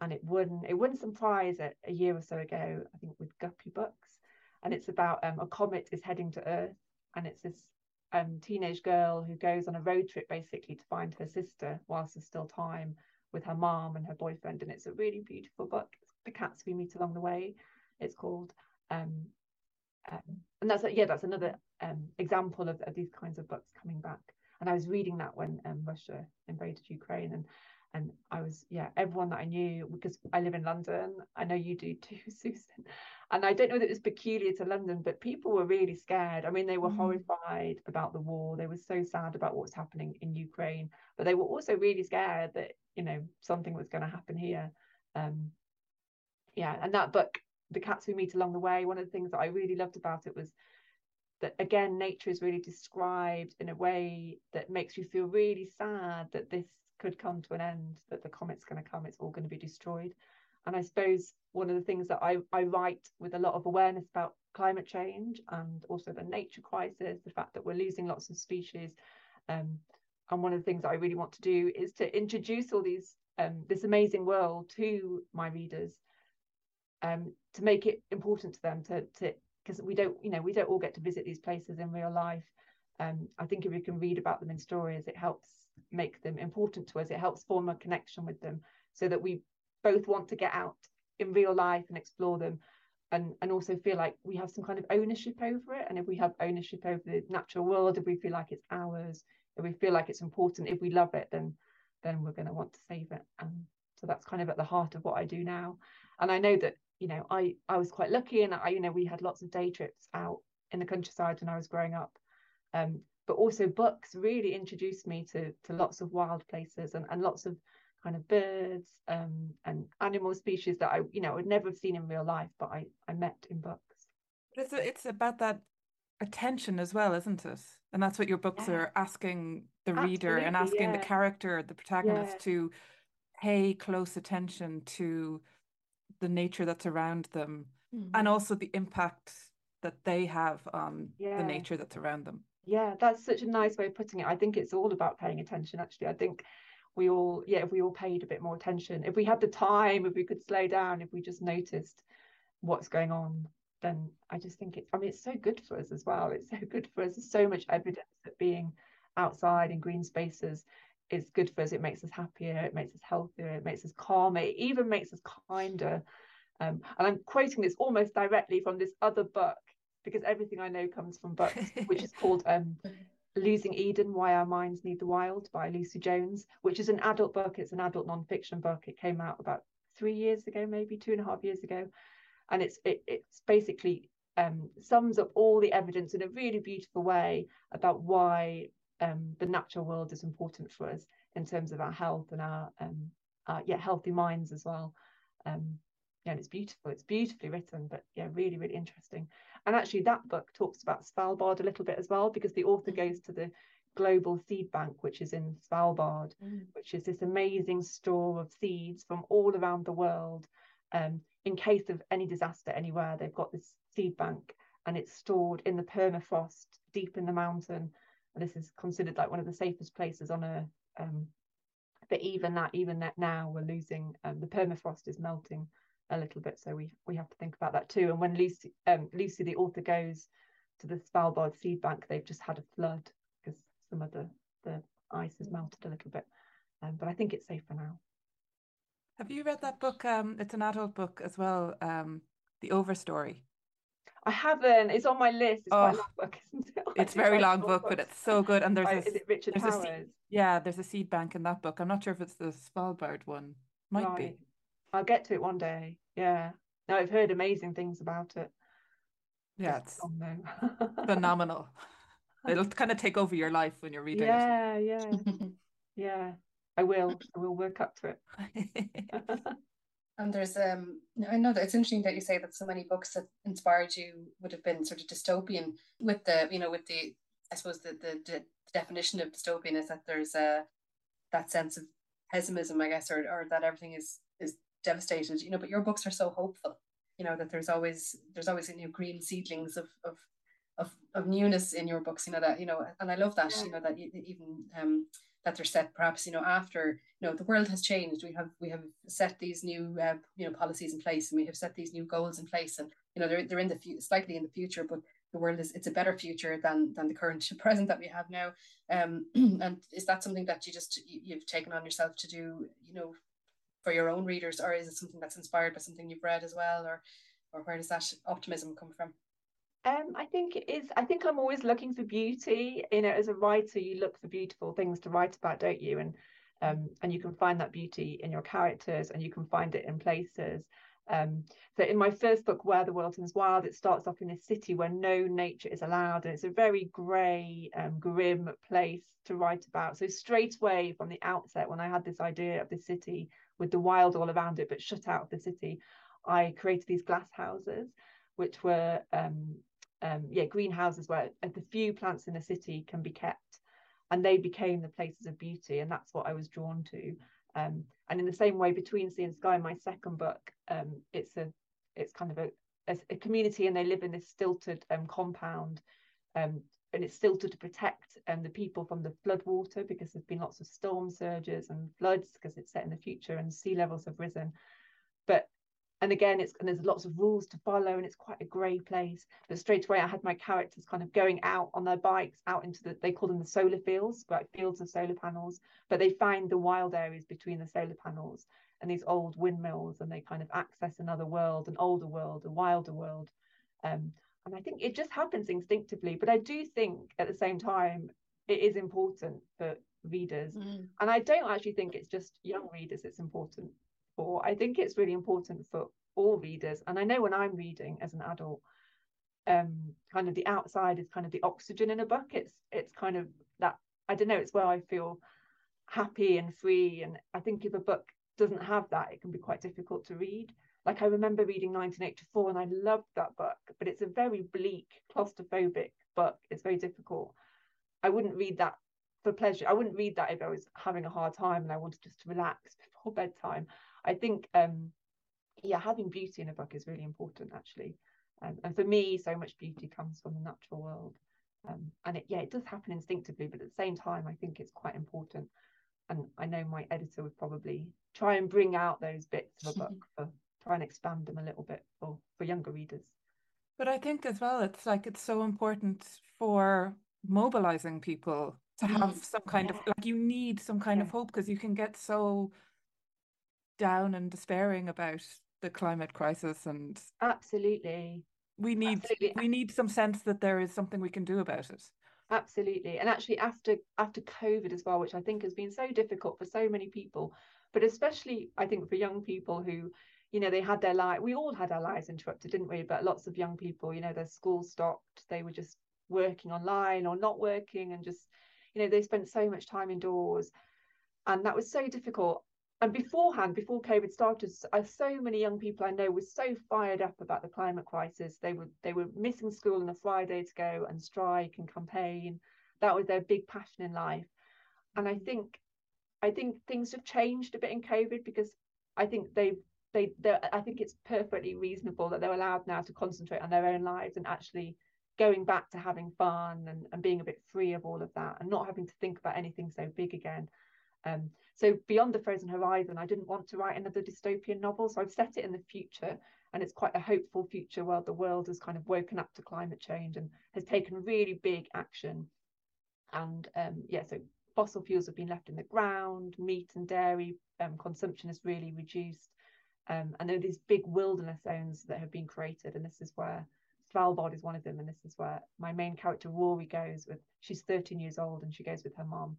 Speaker 2: and it won it won some prize a, a year or so ago, I think with Guppy Books, and it's about um, a comet is heading to Earth, and it's this um, teenage girl who goes on a road trip basically to find her sister whilst there's still time with her mom and her boyfriend, and it's a really beautiful book. The cats we meet along the way, it's called. Um, um, and that's yeah, that's another um, example of, of, these kinds of books coming back. And I was reading that when um, Russia invaded Ukraine, and and I was yeah everyone that I knew because I live in London I know you do too Susan and I don't know that it was peculiar to London but people were really scared I mean they were mm. horrified about the war they were so sad about what was happening in Ukraine but they were also really scared that you know something was going to happen here um yeah and that book the cats we meet along the way. One of the things that I really loved about it was that again, nature is really described in a way that makes you feel really sad that this could come to an end, that the comet's going to come, it's all going to be destroyed. And I suppose one of the things that I, I write with a lot of awareness about climate change and also the nature crisis, the fact that we're losing lots of species. Um, and one of the things I really want to do is to introduce all these um, this amazing world to my readers, um, to make it important to them to to because we don't you know we don't all get to visit these places in real life. Um, I think if we can read about them in stories, it helps make them important to us. It helps form a connection with them so that we both want to get out in real life and explore them and and also feel like we have some kind of ownership over it and if we have ownership over the natural world if we feel like it's ours if we feel like it's important if we love it then then we're going to want to save it and so that's kind of at the heart of what I do now and I know that you know I I was quite lucky and I you know we had lots of day trips out in the countryside when I was growing up um, but also books really introduced me to to lots of wild places and, and lots of kind of birds um, and animal species that I, you know, would never have seen in real life, but I, I met in books.
Speaker 1: It's it's about that attention as well, isn't it? And that's what your books yeah. are asking the Absolutely, reader and asking yeah. the character, the protagonist, yeah. to pay close attention to the nature that's around them, mm-hmm. and also the impact that they have on the nature that's around them.
Speaker 2: Yeah, that's such a nice way of putting it. I think it's all about paying attention. Actually, I think we all yeah if we all paid a bit more attention if we had the time if we could slow down if we just noticed what's going on then i just think it's i mean it's so good for us as well it's so good for us there's so much evidence that being outside in green spaces is good for us it makes us happier it makes us healthier it makes us calmer it even makes us kinder um, and i'm quoting this almost directly from this other book because everything i know comes from books which is called um, Losing Eden Why Our Minds Need the Wild by Lucy Jones, which is an adult book. It's an adult non-fiction book. It came out about three years ago, maybe two and a half years ago. And it's it, it's basically um, sums up all the evidence in a really beautiful way about why um, the natural world is important for us in terms of our health and our, um, our yeah healthy minds as well. Um, yeah, and it's beautiful. It's beautifully written, but yeah, really, really interesting. And actually, that book talks about Svalbard a little bit as well, because the author mm. goes to the global seed bank, which is in Svalbard, mm. which is this amazing store of seeds from all around the world. Um, in case of any disaster anywhere, they've got this seed bank and it's stored in the permafrost deep in the mountain. This is considered like one of the safest places on earth. Um, but even that, even that now, we're losing um, the permafrost is melting a little bit. So we we have to think about that too. And when Lucy um, Lucy the author goes to the Svalbard seed bank, they've just had a flood because some of the the ice has melted a little bit. Um, but I think it's safer now.
Speaker 1: Have you read that book? Um, it's an adult book as well. Um, the Overstory.
Speaker 2: I haven't. It's on my list. It's oh, long book, isn't it?
Speaker 1: It's very long book, books. but it's so good. And there's
Speaker 2: a, is it Richard
Speaker 1: there's
Speaker 2: Powers?
Speaker 1: A, yeah, there's a seed bank in that book. I'm not sure if it's the Svalbard one. Might right. be.
Speaker 2: I'll get to it one day. Yeah. No, I've heard amazing things about it.
Speaker 1: Yeah, it's phenomenal. It'll kind of take over your life when you're reading
Speaker 2: yeah, it. Yeah, yeah. yeah. I will. I will work up to
Speaker 3: it. And there's um I know that it's interesting that you say that so many books that inspired you would have been sort of dystopian with the, you know, with the I suppose the the, the definition of dystopian is that there's a that sense of pessimism, I guess, or or that everything is is devastated you know but your books are so hopeful you know that there's always there's always you know green seedlings of of of, of newness in your books you know that you know and i love that yeah. you know that even um that they're set perhaps you know after you know the world has changed we have we have set these new uh, you know policies in place and we have set these new goals in place and you know they're, they're in the fu- slightly in the future but the world is it's a better future than than the current present that we have now um and is that something that you just you've taken on yourself to do you know for your own readers, or is it something that's inspired by something you've read as well, or or where does that optimism come from?
Speaker 2: Um, I think it is. I think I'm always looking for beauty. You know, as a writer, you look for beautiful things to write about, don't you? And um, and you can find that beauty in your characters, and you can find it in places. Um, so in my first book, Where the World Turns Wild, it starts off in a city where no nature is allowed, and it's a very grey, um, grim place to write about. So straight away from the outset, when I had this idea of the city, with the wild all around it, but shut out of the city. I created these glass houses, which were um, um, yeah greenhouses where the few plants in the city can be kept, and they became the places of beauty, and that's what I was drawn to. Um, and in the same way, between sea and sky, my second book, um, it's a it's kind of a, a, a, community, and they live in this stilted um, compound, um, and it's stilted to protect um, the people from the flood water because there's been lots of storm surges and floods because it's set in the future and sea levels have risen. But and again it's and there's lots of rules to follow and it's quite a grey place. But straight away i had my characters kind of going out on their bikes out into the they call them the solar fields like fields of solar panels. But they find the wild areas between the solar panels and these old windmills and they kind of access another world an older world a wilder world. Um, and i think it just happens instinctively. But i do think at the same time it is important for readers. Mm. and i don't actually think it's just young readers it's important for. I think it's really important for all readers. And I know when I'm reading as an adult, um, kind of the outside is kind of the oxygen in a book. It's it's kind of that I don't know. It's where I feel happy and free. And I think if a book doesn't have that, it can be quite difficult to read. Like I remember reading 1984 and I loved that book, but it's a very bleak, claustrophobic book. It's very difficult. I wouldn't read that for pleasure. I wouldn't read that if I was having a hard time and I wanted just to relax before bedtime. I think um, yeah, having beauty in a book is really important actually. Um, and for me, so much beauty comes from the natural world. Um, and it, yeah, it does happen instinctively, but at the same time, I think it's quite important. And I know my editor would probably try and bring out those bits of a book for try and expand them a little bit for for younger readers.
Speaker 1: But I think as well, it's like it's so important for mobilizing people to have mm. some kind yeah. of like you need some kind yeah. of hope because you can get so down and despairing about the climate crisis and
Speaker 2: absolutely.
Speaker 1: we need absolutely. we need some sense that there is something we can do about it.
Speaker 2: Absolutely. And actually after after covid as well which i think has been so difficult for so many people but especially i think for young people who you know they had their life we all had our lives interrupted didn't we? But lots of young people you know their school stopped they were just working online or not working and just you know they spent so much time indoors. And that was so difficult and beforehand, before COVID started, uh, so many young people I know were so fired up about the climate crisis. They were they were missing school on a Friday to go and strike and campaign. That was their big passion in life. And I think I think things have changed a bit in COVID because I think they've they I think it's perfectly reasonable that they're allowed now to concentrate on their own lives and actually going back to having fun and, and being a bit free of all of that and not having to think about anything so big again. Um, so beyond the frozen horizon, I didn't want to write another dystopian novel, so I've set it in the future, and it's quite a hopeful future where the world has kind of woken up to climate change and has taken really big action. And um, yeah, so fossil fuels have been left in the ground, meat and dairy um, consumption has really reduced. Um, and there are these big wilderness zones that have been created, and this is where Svalbard is one of them, and this is where my main character Rory goes with. She's 13 years old, and she goes with her mom,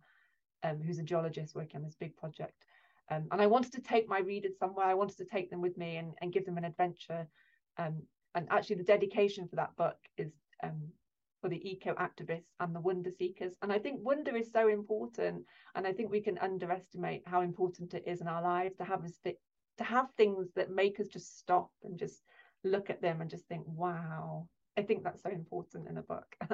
Speaker 2: um, who's a geologist working on this big project. Um, and I wanted to take my readers somewhere. I wanted to take them with me and, and give them an adventure. Um, and actually, the dedication for that book is um, for the eco activists and the wonder seekers. And I think wonder is so important. And I think we can underestimate how important it is in our lives to have us to have things that make us just stop and just look at them and just think, wow. I think that's so important in a book.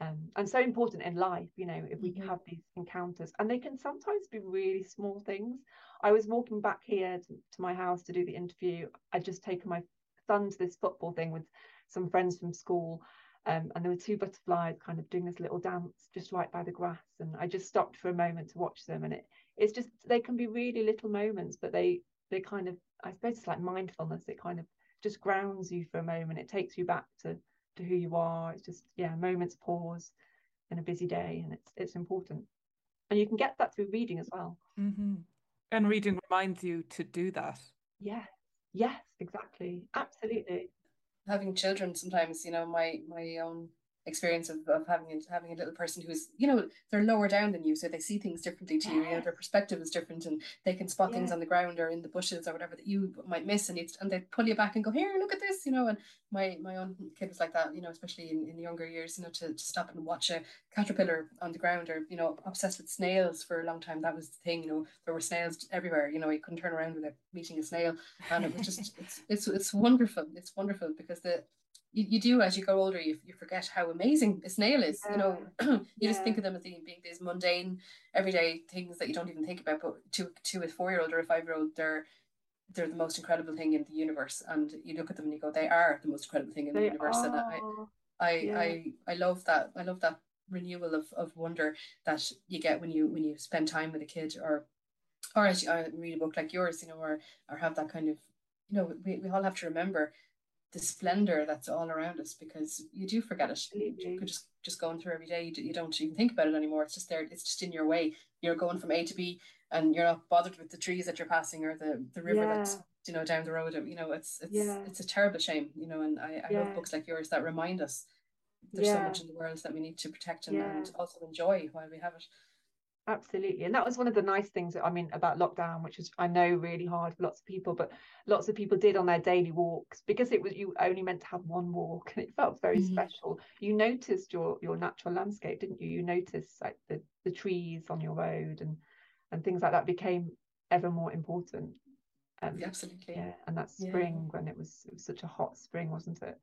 Speaker 2: um, and so important in life you know if we mm-hmm. have these encounters. And they can sometimes be really small things. I was walking back here to, to my house to do the interview. I'd just taken my son to this football thing with some friends from school um, and there were two butterflies kind of doing this little dance just right by the grass and i just stopped for a moment to watch them and it it's just they can be really little moments but they they kind of i suppose it's like mindfulness. It kind of just grounds you for a moment. It takes you back to to who you are. It's just yeah, moments pause in a busy day, and it's it's important. And you can get that through reading as well.
Speaker 1: Mm-hmm. And reading reminds you to do that.
Speaker 2: Yes, yes, exactly, absolutely.
Speaker 3: Having children sometimes, you know, my my own experience of, of having a, having a little person who's you know they're lower down than you so they see things differently to you you know their perspective is different and they can spot yeah. things on the ground or in the bushes or whatever that you might miss and it's and they pull you back and go here look at this you know and my my own kid was like that you know especially in, in the younger years you know to, to stop and watch a caterpillar on the ground or you know obsessed with snails for a long time that was the thing you know there were snails everywhere you know you couldn't turn around without meeting a snail and it was just it's it's it's wonderful it's wonderful because the you, you do as you go older you, you forget how amazing a snail is yeah. you know you yeah. just think of them as being, being these mundane everyday things that you don't even think about but to to a four year old or a five year old they're they're the most incredible thing in the universe and you look at them and you go they are the most incredible thing in they the universe are. and I I, yeah. I I love that I love that renewal of, of wonder that you get when you when you spend time with a kid or or as you I read a book like yours you know or or have that kind of you know we, we all have to remember the splendor that's all around us because you do forget it. Absolutely. You could just just going through every day, you don't even think about it anymore. It's just there. It's just in your way. You're going from A to B, and you're not bothered with the trees that you're passing or the the river yeah. that's you know down the road. You know, it's it's yeah. it's a terrible shame. You know, and I, I yeah. love books like yours that remind us there's so much in the world that we need to protect and, and also enjoy while we have it
Speaker 2: absolutely and that was one of the nice things that i mean about lockdown which is i know really hard for lots of people but lots of people did on their daily walks because it was you only meant to have one walk and it felt very mm-hmm. special. You noticed your your natural landscape didn't you? You noticed like the the trees on your road and and things like that became ever more important.
Speaker 3: Um, absolutely.
Speaker 2: yeah and that spring yeah. when it was it was such a hot spring wasn't it?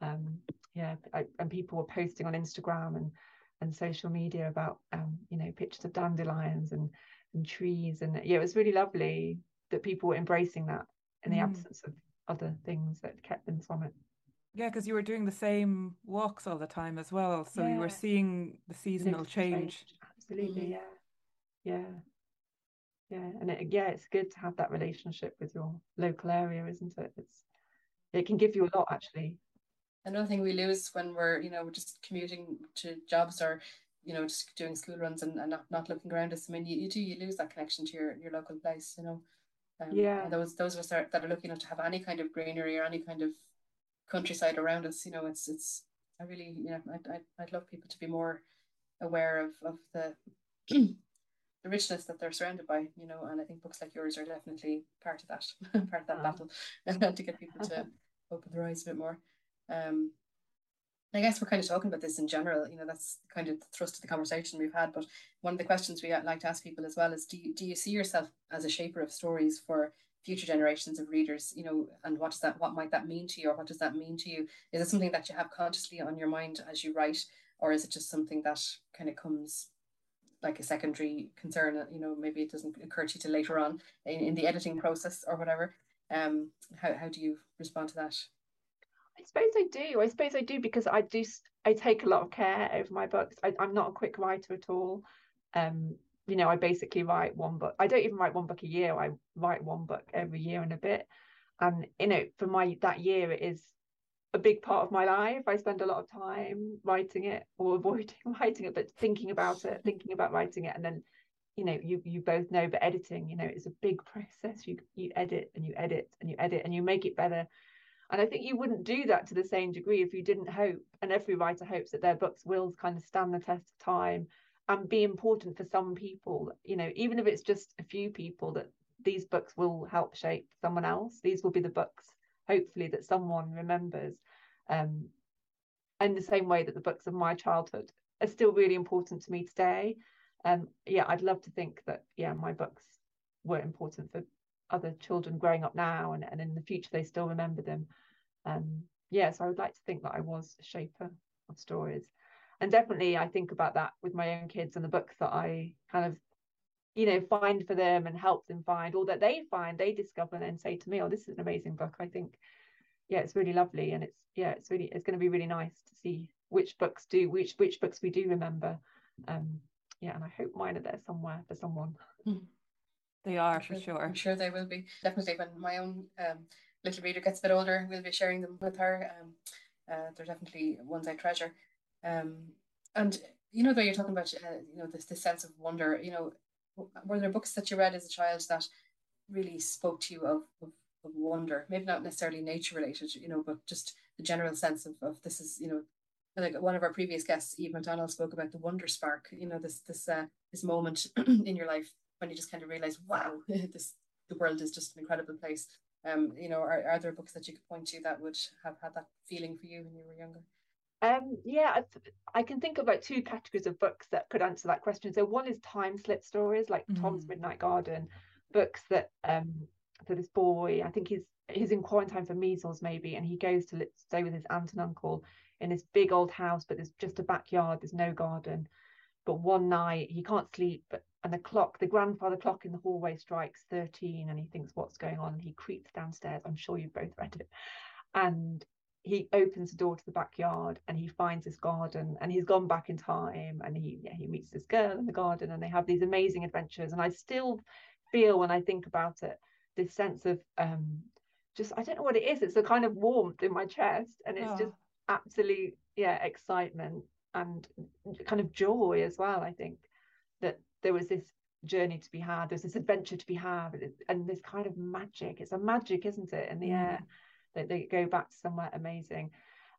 Speaker 2: Um yeah I, and people were posting on instagram and and social media about um, you know pictures of dandelions and and trees. And yeah it was really lovely that people were embracing that in the mm. absence of other things that kept them from it.
Speaker 1: Yeah because you were doing the same walks all the time as well. So yeah. you were seeing the seasonal change.
Speaker 2: Absolutely mm. yeah. Yeah. Yeah and it, yeah it's good to have that relationship with your local area isn't it? It's it can give you a lot actually
Speaker 3: another thing we lose when we're you know we're just commuting to jobs or you know just doing school runs and, and not, not looking around us i mean you, you do you lose that connection to your, your local place you know? Um,
Speaker 2: yeah.
Speaker 3: those those of us are, that are lucky enough to have any kind of greenery or any kind of countryside around us you know it's it's i really you know I'd, I'd, I'd love people to be more aware of of the the richness that they're surrounded by you know? And i think books like yours are definitely part of that part of that battle to get people to open their eyes a bit more um, I guess we're kind of talking about this in general. You know, that's kind of the thrust of the conversation we've had. But one of the questions we like to ask people as well is: Do you do you see yourself as a shaper of stories for future generations of readers? You know, and what does that what might that mean to you, or what does that mean to you? Is it something that you have consciously on your mind as you write, or is it just something that kind of comes like a secondary concern? You know, maybe it doesn't occur to you till later on in, in the editing process or whatever. Um, how how do you respond to that?
Speaker 2: I suppose I do. I suppose I do because I do. I take a lot of care over my books. I, am not a quick writer at all. Um, you know, I basically write one book. I don't even write one book a year. I write one book every year and a bit. And you know, for my that year, it is a big part of my life. I spend a lot of time writing it or avoiding writing it, but thinking about it, thinking about writing it, and then you know you you both know but editing you know it's a big process you you edit and you edit and you edit and you make it better and I think you wouldn't do that to the same degree if you didn't hope, and every writer hopes that their books will kind of stand the test of time and be important for some people, you know, even if it's just a few people, that these books will help shape someone else. These will be the books, hopefully, that someone remembers. Um, in the same way that the books of my childhood are still really important to me today. Um, yeah, I'd love to think that, yeah, my books were important for other children growing up now and, and in the future they still remember them. Um yeah so i would like to think that i was a shaper of stories. And definitely i think about that with my own kids and the books that i kind of you know find for them and help them find or that they find they discover and then say to me oh this is an amazing book. I think yeah it's really lovely and it's yeah it's really it's going to be really nice to see which books do which which books we do remember. Um yeah and i hope mine are there somewhere for someone. Mm.
Speaker 1: They are for sure.
Speaker 3: I'm sure they will be. Definitely when my own um, little reader gets a bit older, we'll be sharing them with her. Um, uh, they're definitely ones I treasure. Um, and you know, though you're talking about, uh, you know, this this sense of wonder. You know, were there books that you read as a child that really spoke to you of, of, of wonder? Maybe not necessarily nature related, you know, but just the general sense of, of this is, you know, like one of our previous guests, Eve McDonnell, spoke about the wonder spark. You know, this this uh, this moment in your life when you just kind of realize, wow, this the world is just an incredible place. Um, you know, are, are there books that you could point to that would have had that feeling for you when you were younger?
Speaker 2: Um, yeah, I, I, can think of like two categories of books that could answer that question. So one is time slip stories, like mm. Tom's Midnight Garden, books that um for this boy, I think he's he's in quarantine for measles maybe, and he goes to stay with his aunt and uncle in this big old house, but there's just a backyard, there's no garden. But one night he can't sleep, but and the clock, the grandfather clock in the hallway strikes 13 and he thinks what's going on and he creeps downstairs. I'm sure you've both read it. And he opens the door to the backyard and he finds this garden and he's gone back in time and he yeah, he meets this girl in the garden and they have these amazing adventures. And I still feel when I think about it, this sense of um just I don't know what it is. It's a kind of warmth in my chest and it's oh. just absolute yeah excitement and kind of joy as well. I think there was this journey to be had there's this adventure to be had and this kind of magic it's a magic isn't it in the mm. air that they go back to somewhere amazing.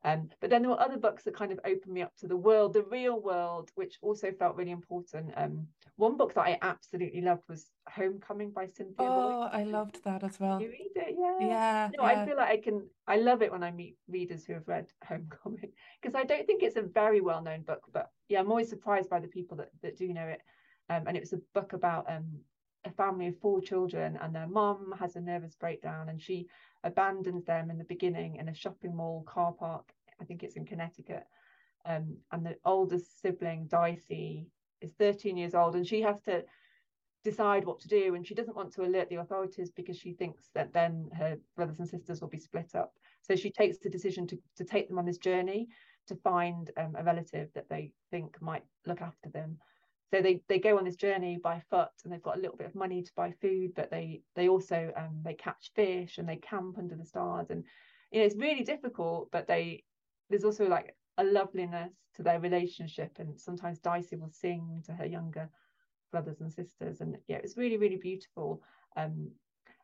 Speaker 2: Um, but then there were other books that kind of opened me up to the world the real world which also felt really important. Um, one book that i absolutely loved was homecoming by cynthia
Speaker 1: oh i loved that as well.
Speaker 2: You read it? Yeah.
Speaker 1: Yeah
Speaker 2: no
Speaker 1: yeah.
Speaker 2: i feel like i can i love it when i meet readers who have read homecoming because i don't think it's a very well known book but yeah i'm always surprised by the people that, that do know it um, and it was a book about um, a family of four children, and their mom has a nervous breakdown, and she abandons them in the beginning in a shopping mall car park. I think it's in Connecticut. Um, and the oldest sibling, Dicey, is 13 years old, and she has to decide what to do. And she doesn't want to alert the authorities because she thinks that then her brothers and sisters will be split up. So she takes the decision to, to take them on this journey to find um, a relative that they think might look after them so they they go on this journey by foot and they've got a little bit of money to buy food but they they also um they catch fish and they camp under the stars. And you know it's really difficult but they there's also like a loveliness to their relationship. And sometimes Dicey will sing to her younger brothers and sisters. And yeah it's really really beautiful. Um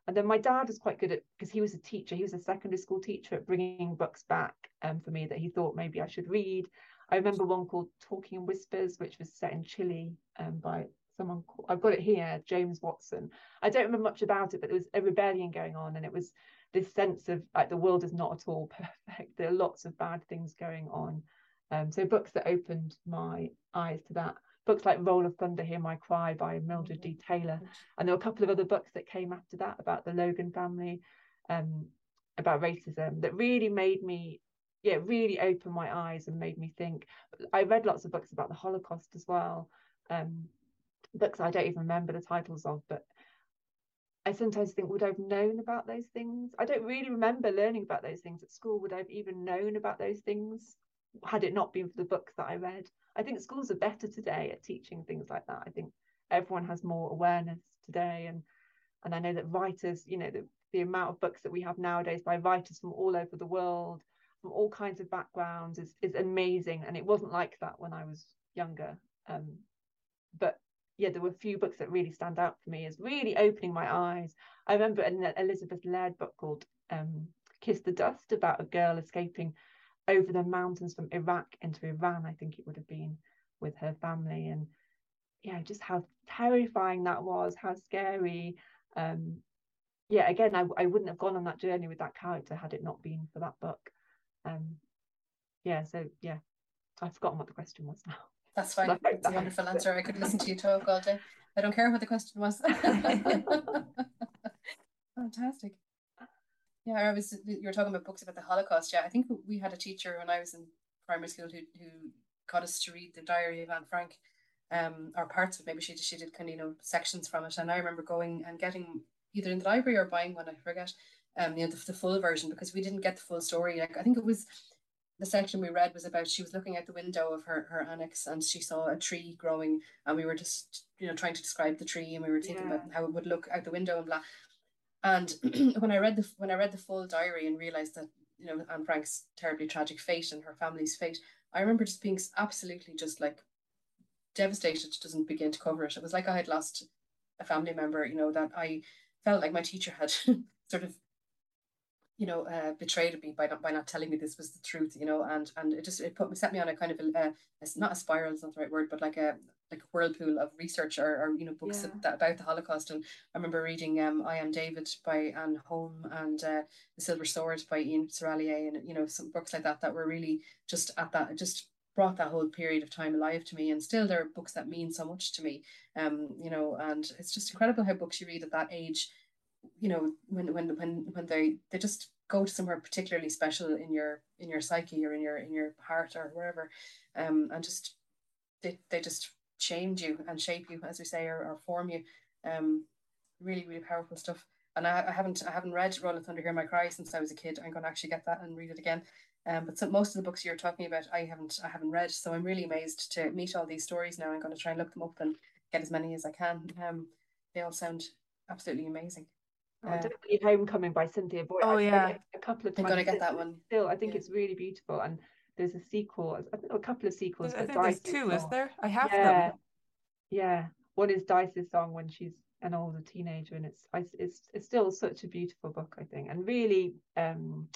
Speaker 2: and then my dad was quite good at because he was a teacher. He was a secondary school teacher at bringing books back um, for me that he thought maybe I should read I remember one called Talking in Whispers, which was set in Chile um, by someone called, I've got it here, James Watson. I don't remember much about it, but there was a rebellion going on, and it was this sense of like the world is not at all perfect. There are lots of bad things going on. Um, so books that opened my eyes to that. Books like Roll of Thunder, Hear My Cry by Mildred D. Taylor. And there were a couple of other books that came after that about the Logan family, um, about racism, that really made me yeah really opened my eyes and made me think. I read lots of books about the holocaust as well um, books i don't even remember the titles of but i sometimes think would i've known about those things? I don't really remember learning about those things at school. Would i've even known about those things had it not been for the books that i read? I think schools are better today at teaching things like that. I think everyone has more awareness today and and i know that writers you know the, the amount of books that we have nowadays by writers from all over the world from all kinds of backgrounds is, is amazing. And it wasn't like that when I was younger. Um, but yeah, there were a few books that really stand out for me as really opening my eyes. I remember an Elizabeth Laird book called um, Kiss the Dust about a girl escaping over the mountains from Iraq into Iran, I think it would have been with her family. And yeah, just how terrifying that was, how scary. Um, yeah, again, I, I wouldn't have gone on that journey with that character had it not been for that book um yeah so yeah. I've forgotten what the question was now.
Speaker 3: That's fine. it's a wonderful answer. I could listen to you talk all day. I don't care what the question was. Fantastic. Yeah I was you were talking about books about the Holocaust. Yeah I think we had a teacher when I was in primary school who, who got us to read the diary of Anne Frank um or parts of maybe she she did kind of you know sections from it. And I remember going and getting either in the library or buying one I forget um, you know, the, the full version because we didn't get the full story. Like I think it was the section we read was about she was looking out the window of her, her annex and she saw a tree growing and we were just you know trying to describe the tree and we were thinking yeah. about how it would look out the window and blah and when I read the when I read the full diary and realized that you know Anne Frank's terribly tragic fate and her family's fate I remember just being absolutely just like devastated doesn't begin to cover it it was like I had lost a family member you know that I felt like my teacher had sort of you know, uh, betrayed me by not by not telling me this was the truth, you know, and and it just it put me set me on a kind of a, a not a spiral, it's not the right word, but like a like a whirlpool of research or, or you know books yeah. that, about the Holocaust. And I remember reading um I Am David by Anne Holm and uh, The Silver Sword by Ian Serraillier and you know some books like that that were really just at that just brought that whole period of time alive to me and still there are books that mean so much to me um you know and it's just incredible how books you read at that age you know when when when when they they just go to somewhere particularly special in your in your psyche or in your in your heart or wherever um and just they, they just change you and shape you as we say or, or form you. Um really really powerful stuff. And I, I haven't I haven't read Roll of Thunder Hear My Cry since I was a kid. I'm going to actually get that and read it again. Um, but so most of the books you're talking about I haven't I haven't read. So I'm really amazed to meet all these stories now. I'm going to try and look them up and get as many as I can. Um they all sound absolutely amazing
Speaker 2: Oh, I don't believe Homecoming by Cynthia Voigt.
Speaker 1: Oh yeah,
Speaker 2: a couple of
Speaker 3: times. I'm gonna get that one.
Speaker 2: Still, I think yeah. it's really beautiful, and there's a sequel. I think a couple of sequels.
Speaker 1: I think there's two. Song. Is there? I have
Speaker 2: yeah.
Speaker 1: them.
Speaker 2: Yeah, one is Dicey's song when she's an older teenager, and it's it's it's still such a beautiful book, I think, and really, um,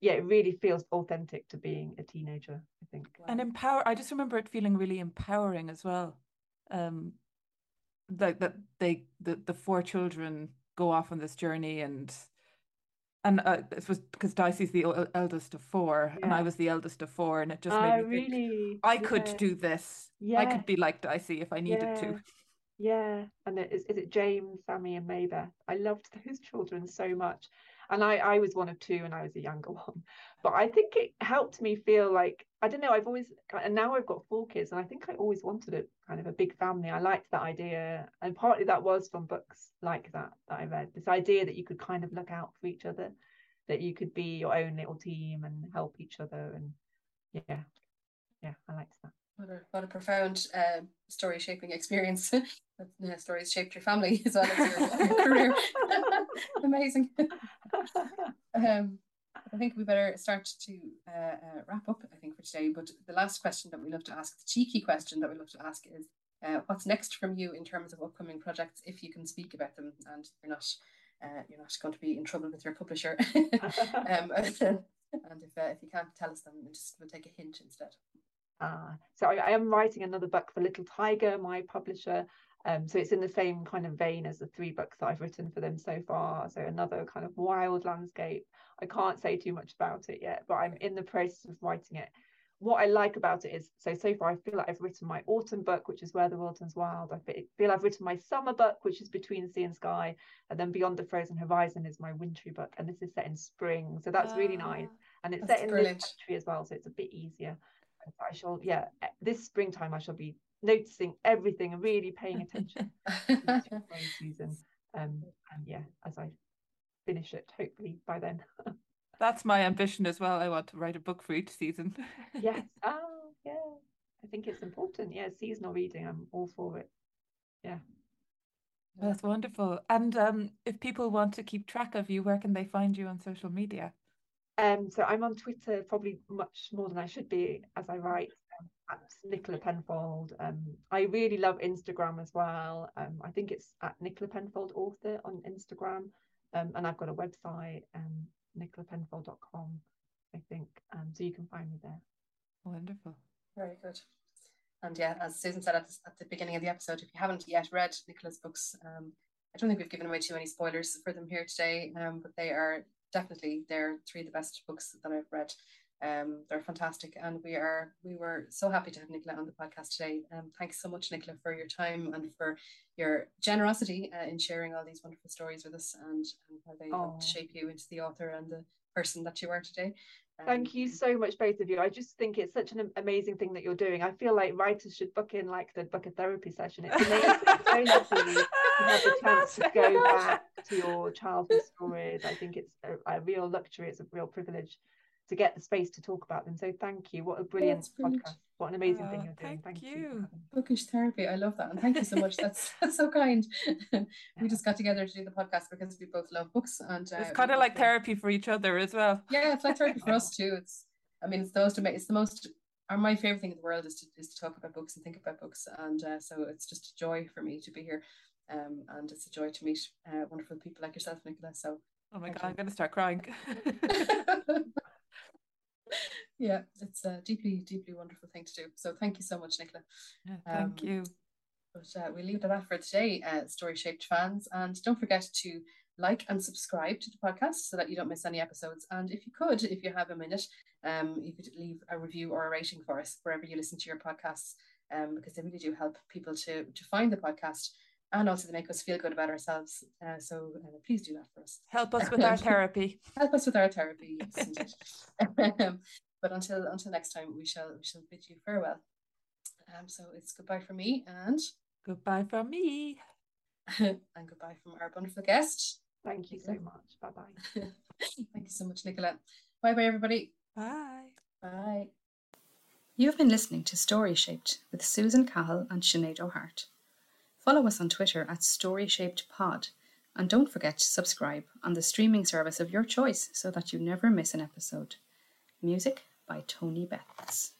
Speaker 2: yeah, it really feels authentic to being a teenager. I think,
Speaker 1: and empower. I just remember it feeling really empowering as well. Um, like that they the the four children go off on this journey and and uh, it was because Dicey's the eldest of four, yeah. and I was the eldest of four, and it just made uh, me think
Speaker 2: really,
Speaker 1: I could yeah. do this. Yeah. I could be like Dicey if I needed
Speaker 2: yeah.
Speaker 1: to.
Speaker 2: Yeah, and it, is, is it James, Sammy, and Maybeth? I loved those children so much, and I I was one of two and I was a younger one. But I think it helped me feel like I don't know I've always and now I've got four kids and I think I always wanted a kind of a big family. I liked that idea and partly that was from books like that that I read this idea that you could kind of look out for each other that you could be your own little team and help each other and yeah yeah I liked that.
Speaker 3: What a, what a profound uh, story shaping experience. That uh, stories shaped your family as well as your, your career amazing um, I think we better start to uh, uh, wrap up, I think, for today. But the last question that we love to ask, the cheeky question that we love to ask is uh, what's next from you in terms of upcoming projects, if you can speak about them and you're not uh, you're not going to be in trouble with your publisher. um, and if, uh, if you can't tell us them, just we'll take a hint instead.
Speaker 2: Uh, so I, I, am writing another book for Little Tiger, my publisher. Um, so it's in the same kind of vein as the three books that I've written for them so far. So another kind of wild landscape. I can't say too much about it yet, but I'm in the process of writing it. What I like about it is, so so far I feel like I've written my autumn book, which is Where the World Turns Wild. I feel I've written my summer book, which is Between Sea and Sky, and then Beyond the Frozen Horizon is my wintry book, and this is set in spring, so that's really nice, ah, and it's set in brilliant. this country as well, so it's a bit easier. I shall, yeah, this springtime I shall be noticing everything and really paying attention season. Um, and yeah, as I finish it, hopefully by then.
Speaker 1: That's my ambition as well. I want to write a book for each season.
Speaker 2: yes. Oh, yeah. I think it's important. Yeah, seasonal reading. I'm all for it. Yeah.
Speaker 1: That's wonderful. And um, if people want to keep track of you, where can they find you on social media?
Speaker 2: Um, so I'm on Twitter probably much more than I should be as I write Nicola Penfold. Um, I really love Instagram as well. Um, I think it's at Nicola Penfold author on Instagram. Um, and I've got a website, um, nicolapenfold.com, I think. Um, so you can find me there.
Speaker 1: Wonderful.
Speaker 3: Very good. And yeah, as Susan said at the, at the beginning of the episode, if you haven't yet read Nicola's books, um, I don't think we've given away too many spoilers for them here today, um, but they are definitely they're three of the best books that I've read. Um, they're fantastic, and we are we were so happy to have Nicola on the podcast today. Um, thanks so much, Nicola, for your time and for your generosity uh, in sharing all these wonderful stories with us and, and how they helped shape you into the author and the person that you are today.
Speaker 2: Um, Thank you so much, both of you. I just think it's such an amazing thing that you're doing. I feel like writers should book in like the book a therapy session. It's amazing. it's so lovely to have the chance to go back to your childhood stories. I think it's a, a real luxury. It's a real privilege to get the space to talk about them. So thank you. What a brilliant podcast. What an amazing uh, thing you're doing. Thank, thank you. you.
Speaker 3: Bookish therapy. I love that. And thank you so much. That's, that's so kind. we just got together to do the podcast because we both love books. And
Speaker 1: uh, it's kind of like therapy for each other as well.
Speaker 3: Yeah, it's like therapy for us too. It's, I mean, it's the most, it's the most, or my favorite thing in the world is to, is to talk about books and think about books. And uh, so it's just a joy for me to be here. Um, and it's a joy to meet uh, wonderful people like yourself, Nicola. So
Speaker 1: Oh my god, you. I'm going to start crying.
Speaker 3: Yeah, it's a deeply, deeply wonderful thing to do. So thank you so much, Nicola.
Speaker 1: Yeah, thank um, you.
Speaker 3: But uh, we'll leave it at that for today, uh, Story Shaped fans. And don't forget to like and subscribe to the podcast so that you don't miss any episodes. And if you could, if you have a minute, um, you could leave a review or a rating for us wherever you listen to your podcasts, um, because they really do help people to to find the podcast and also they make us feel good about ourselves. Uh, so uh, please do that for us.
Speaker 1: Help us with our therapy.
Speaker 3: Help us with our therapy. Yes, but until until next time, we shall we shall bid you farewell. Um, so it's goodbye from me and
Speaker 1: goodbye from me.
Speaker 3: and goodbye from our wonderful guest.
Speaker 2: Thank you so much. Bye bye.
Speaker 3: Thank you so much, Nicola. Bye bye, everybody.
Speaker 1: Bye.
Speaker 3: Bye. You have been listening to Story Shaped with Susan Cahill and Sinead O'Hart. Follow us on Twitter at Story Shaped Pod, and don't forget to subscribe on the streaming service of your choice so that you never miss an episode. Music by Tony Betts.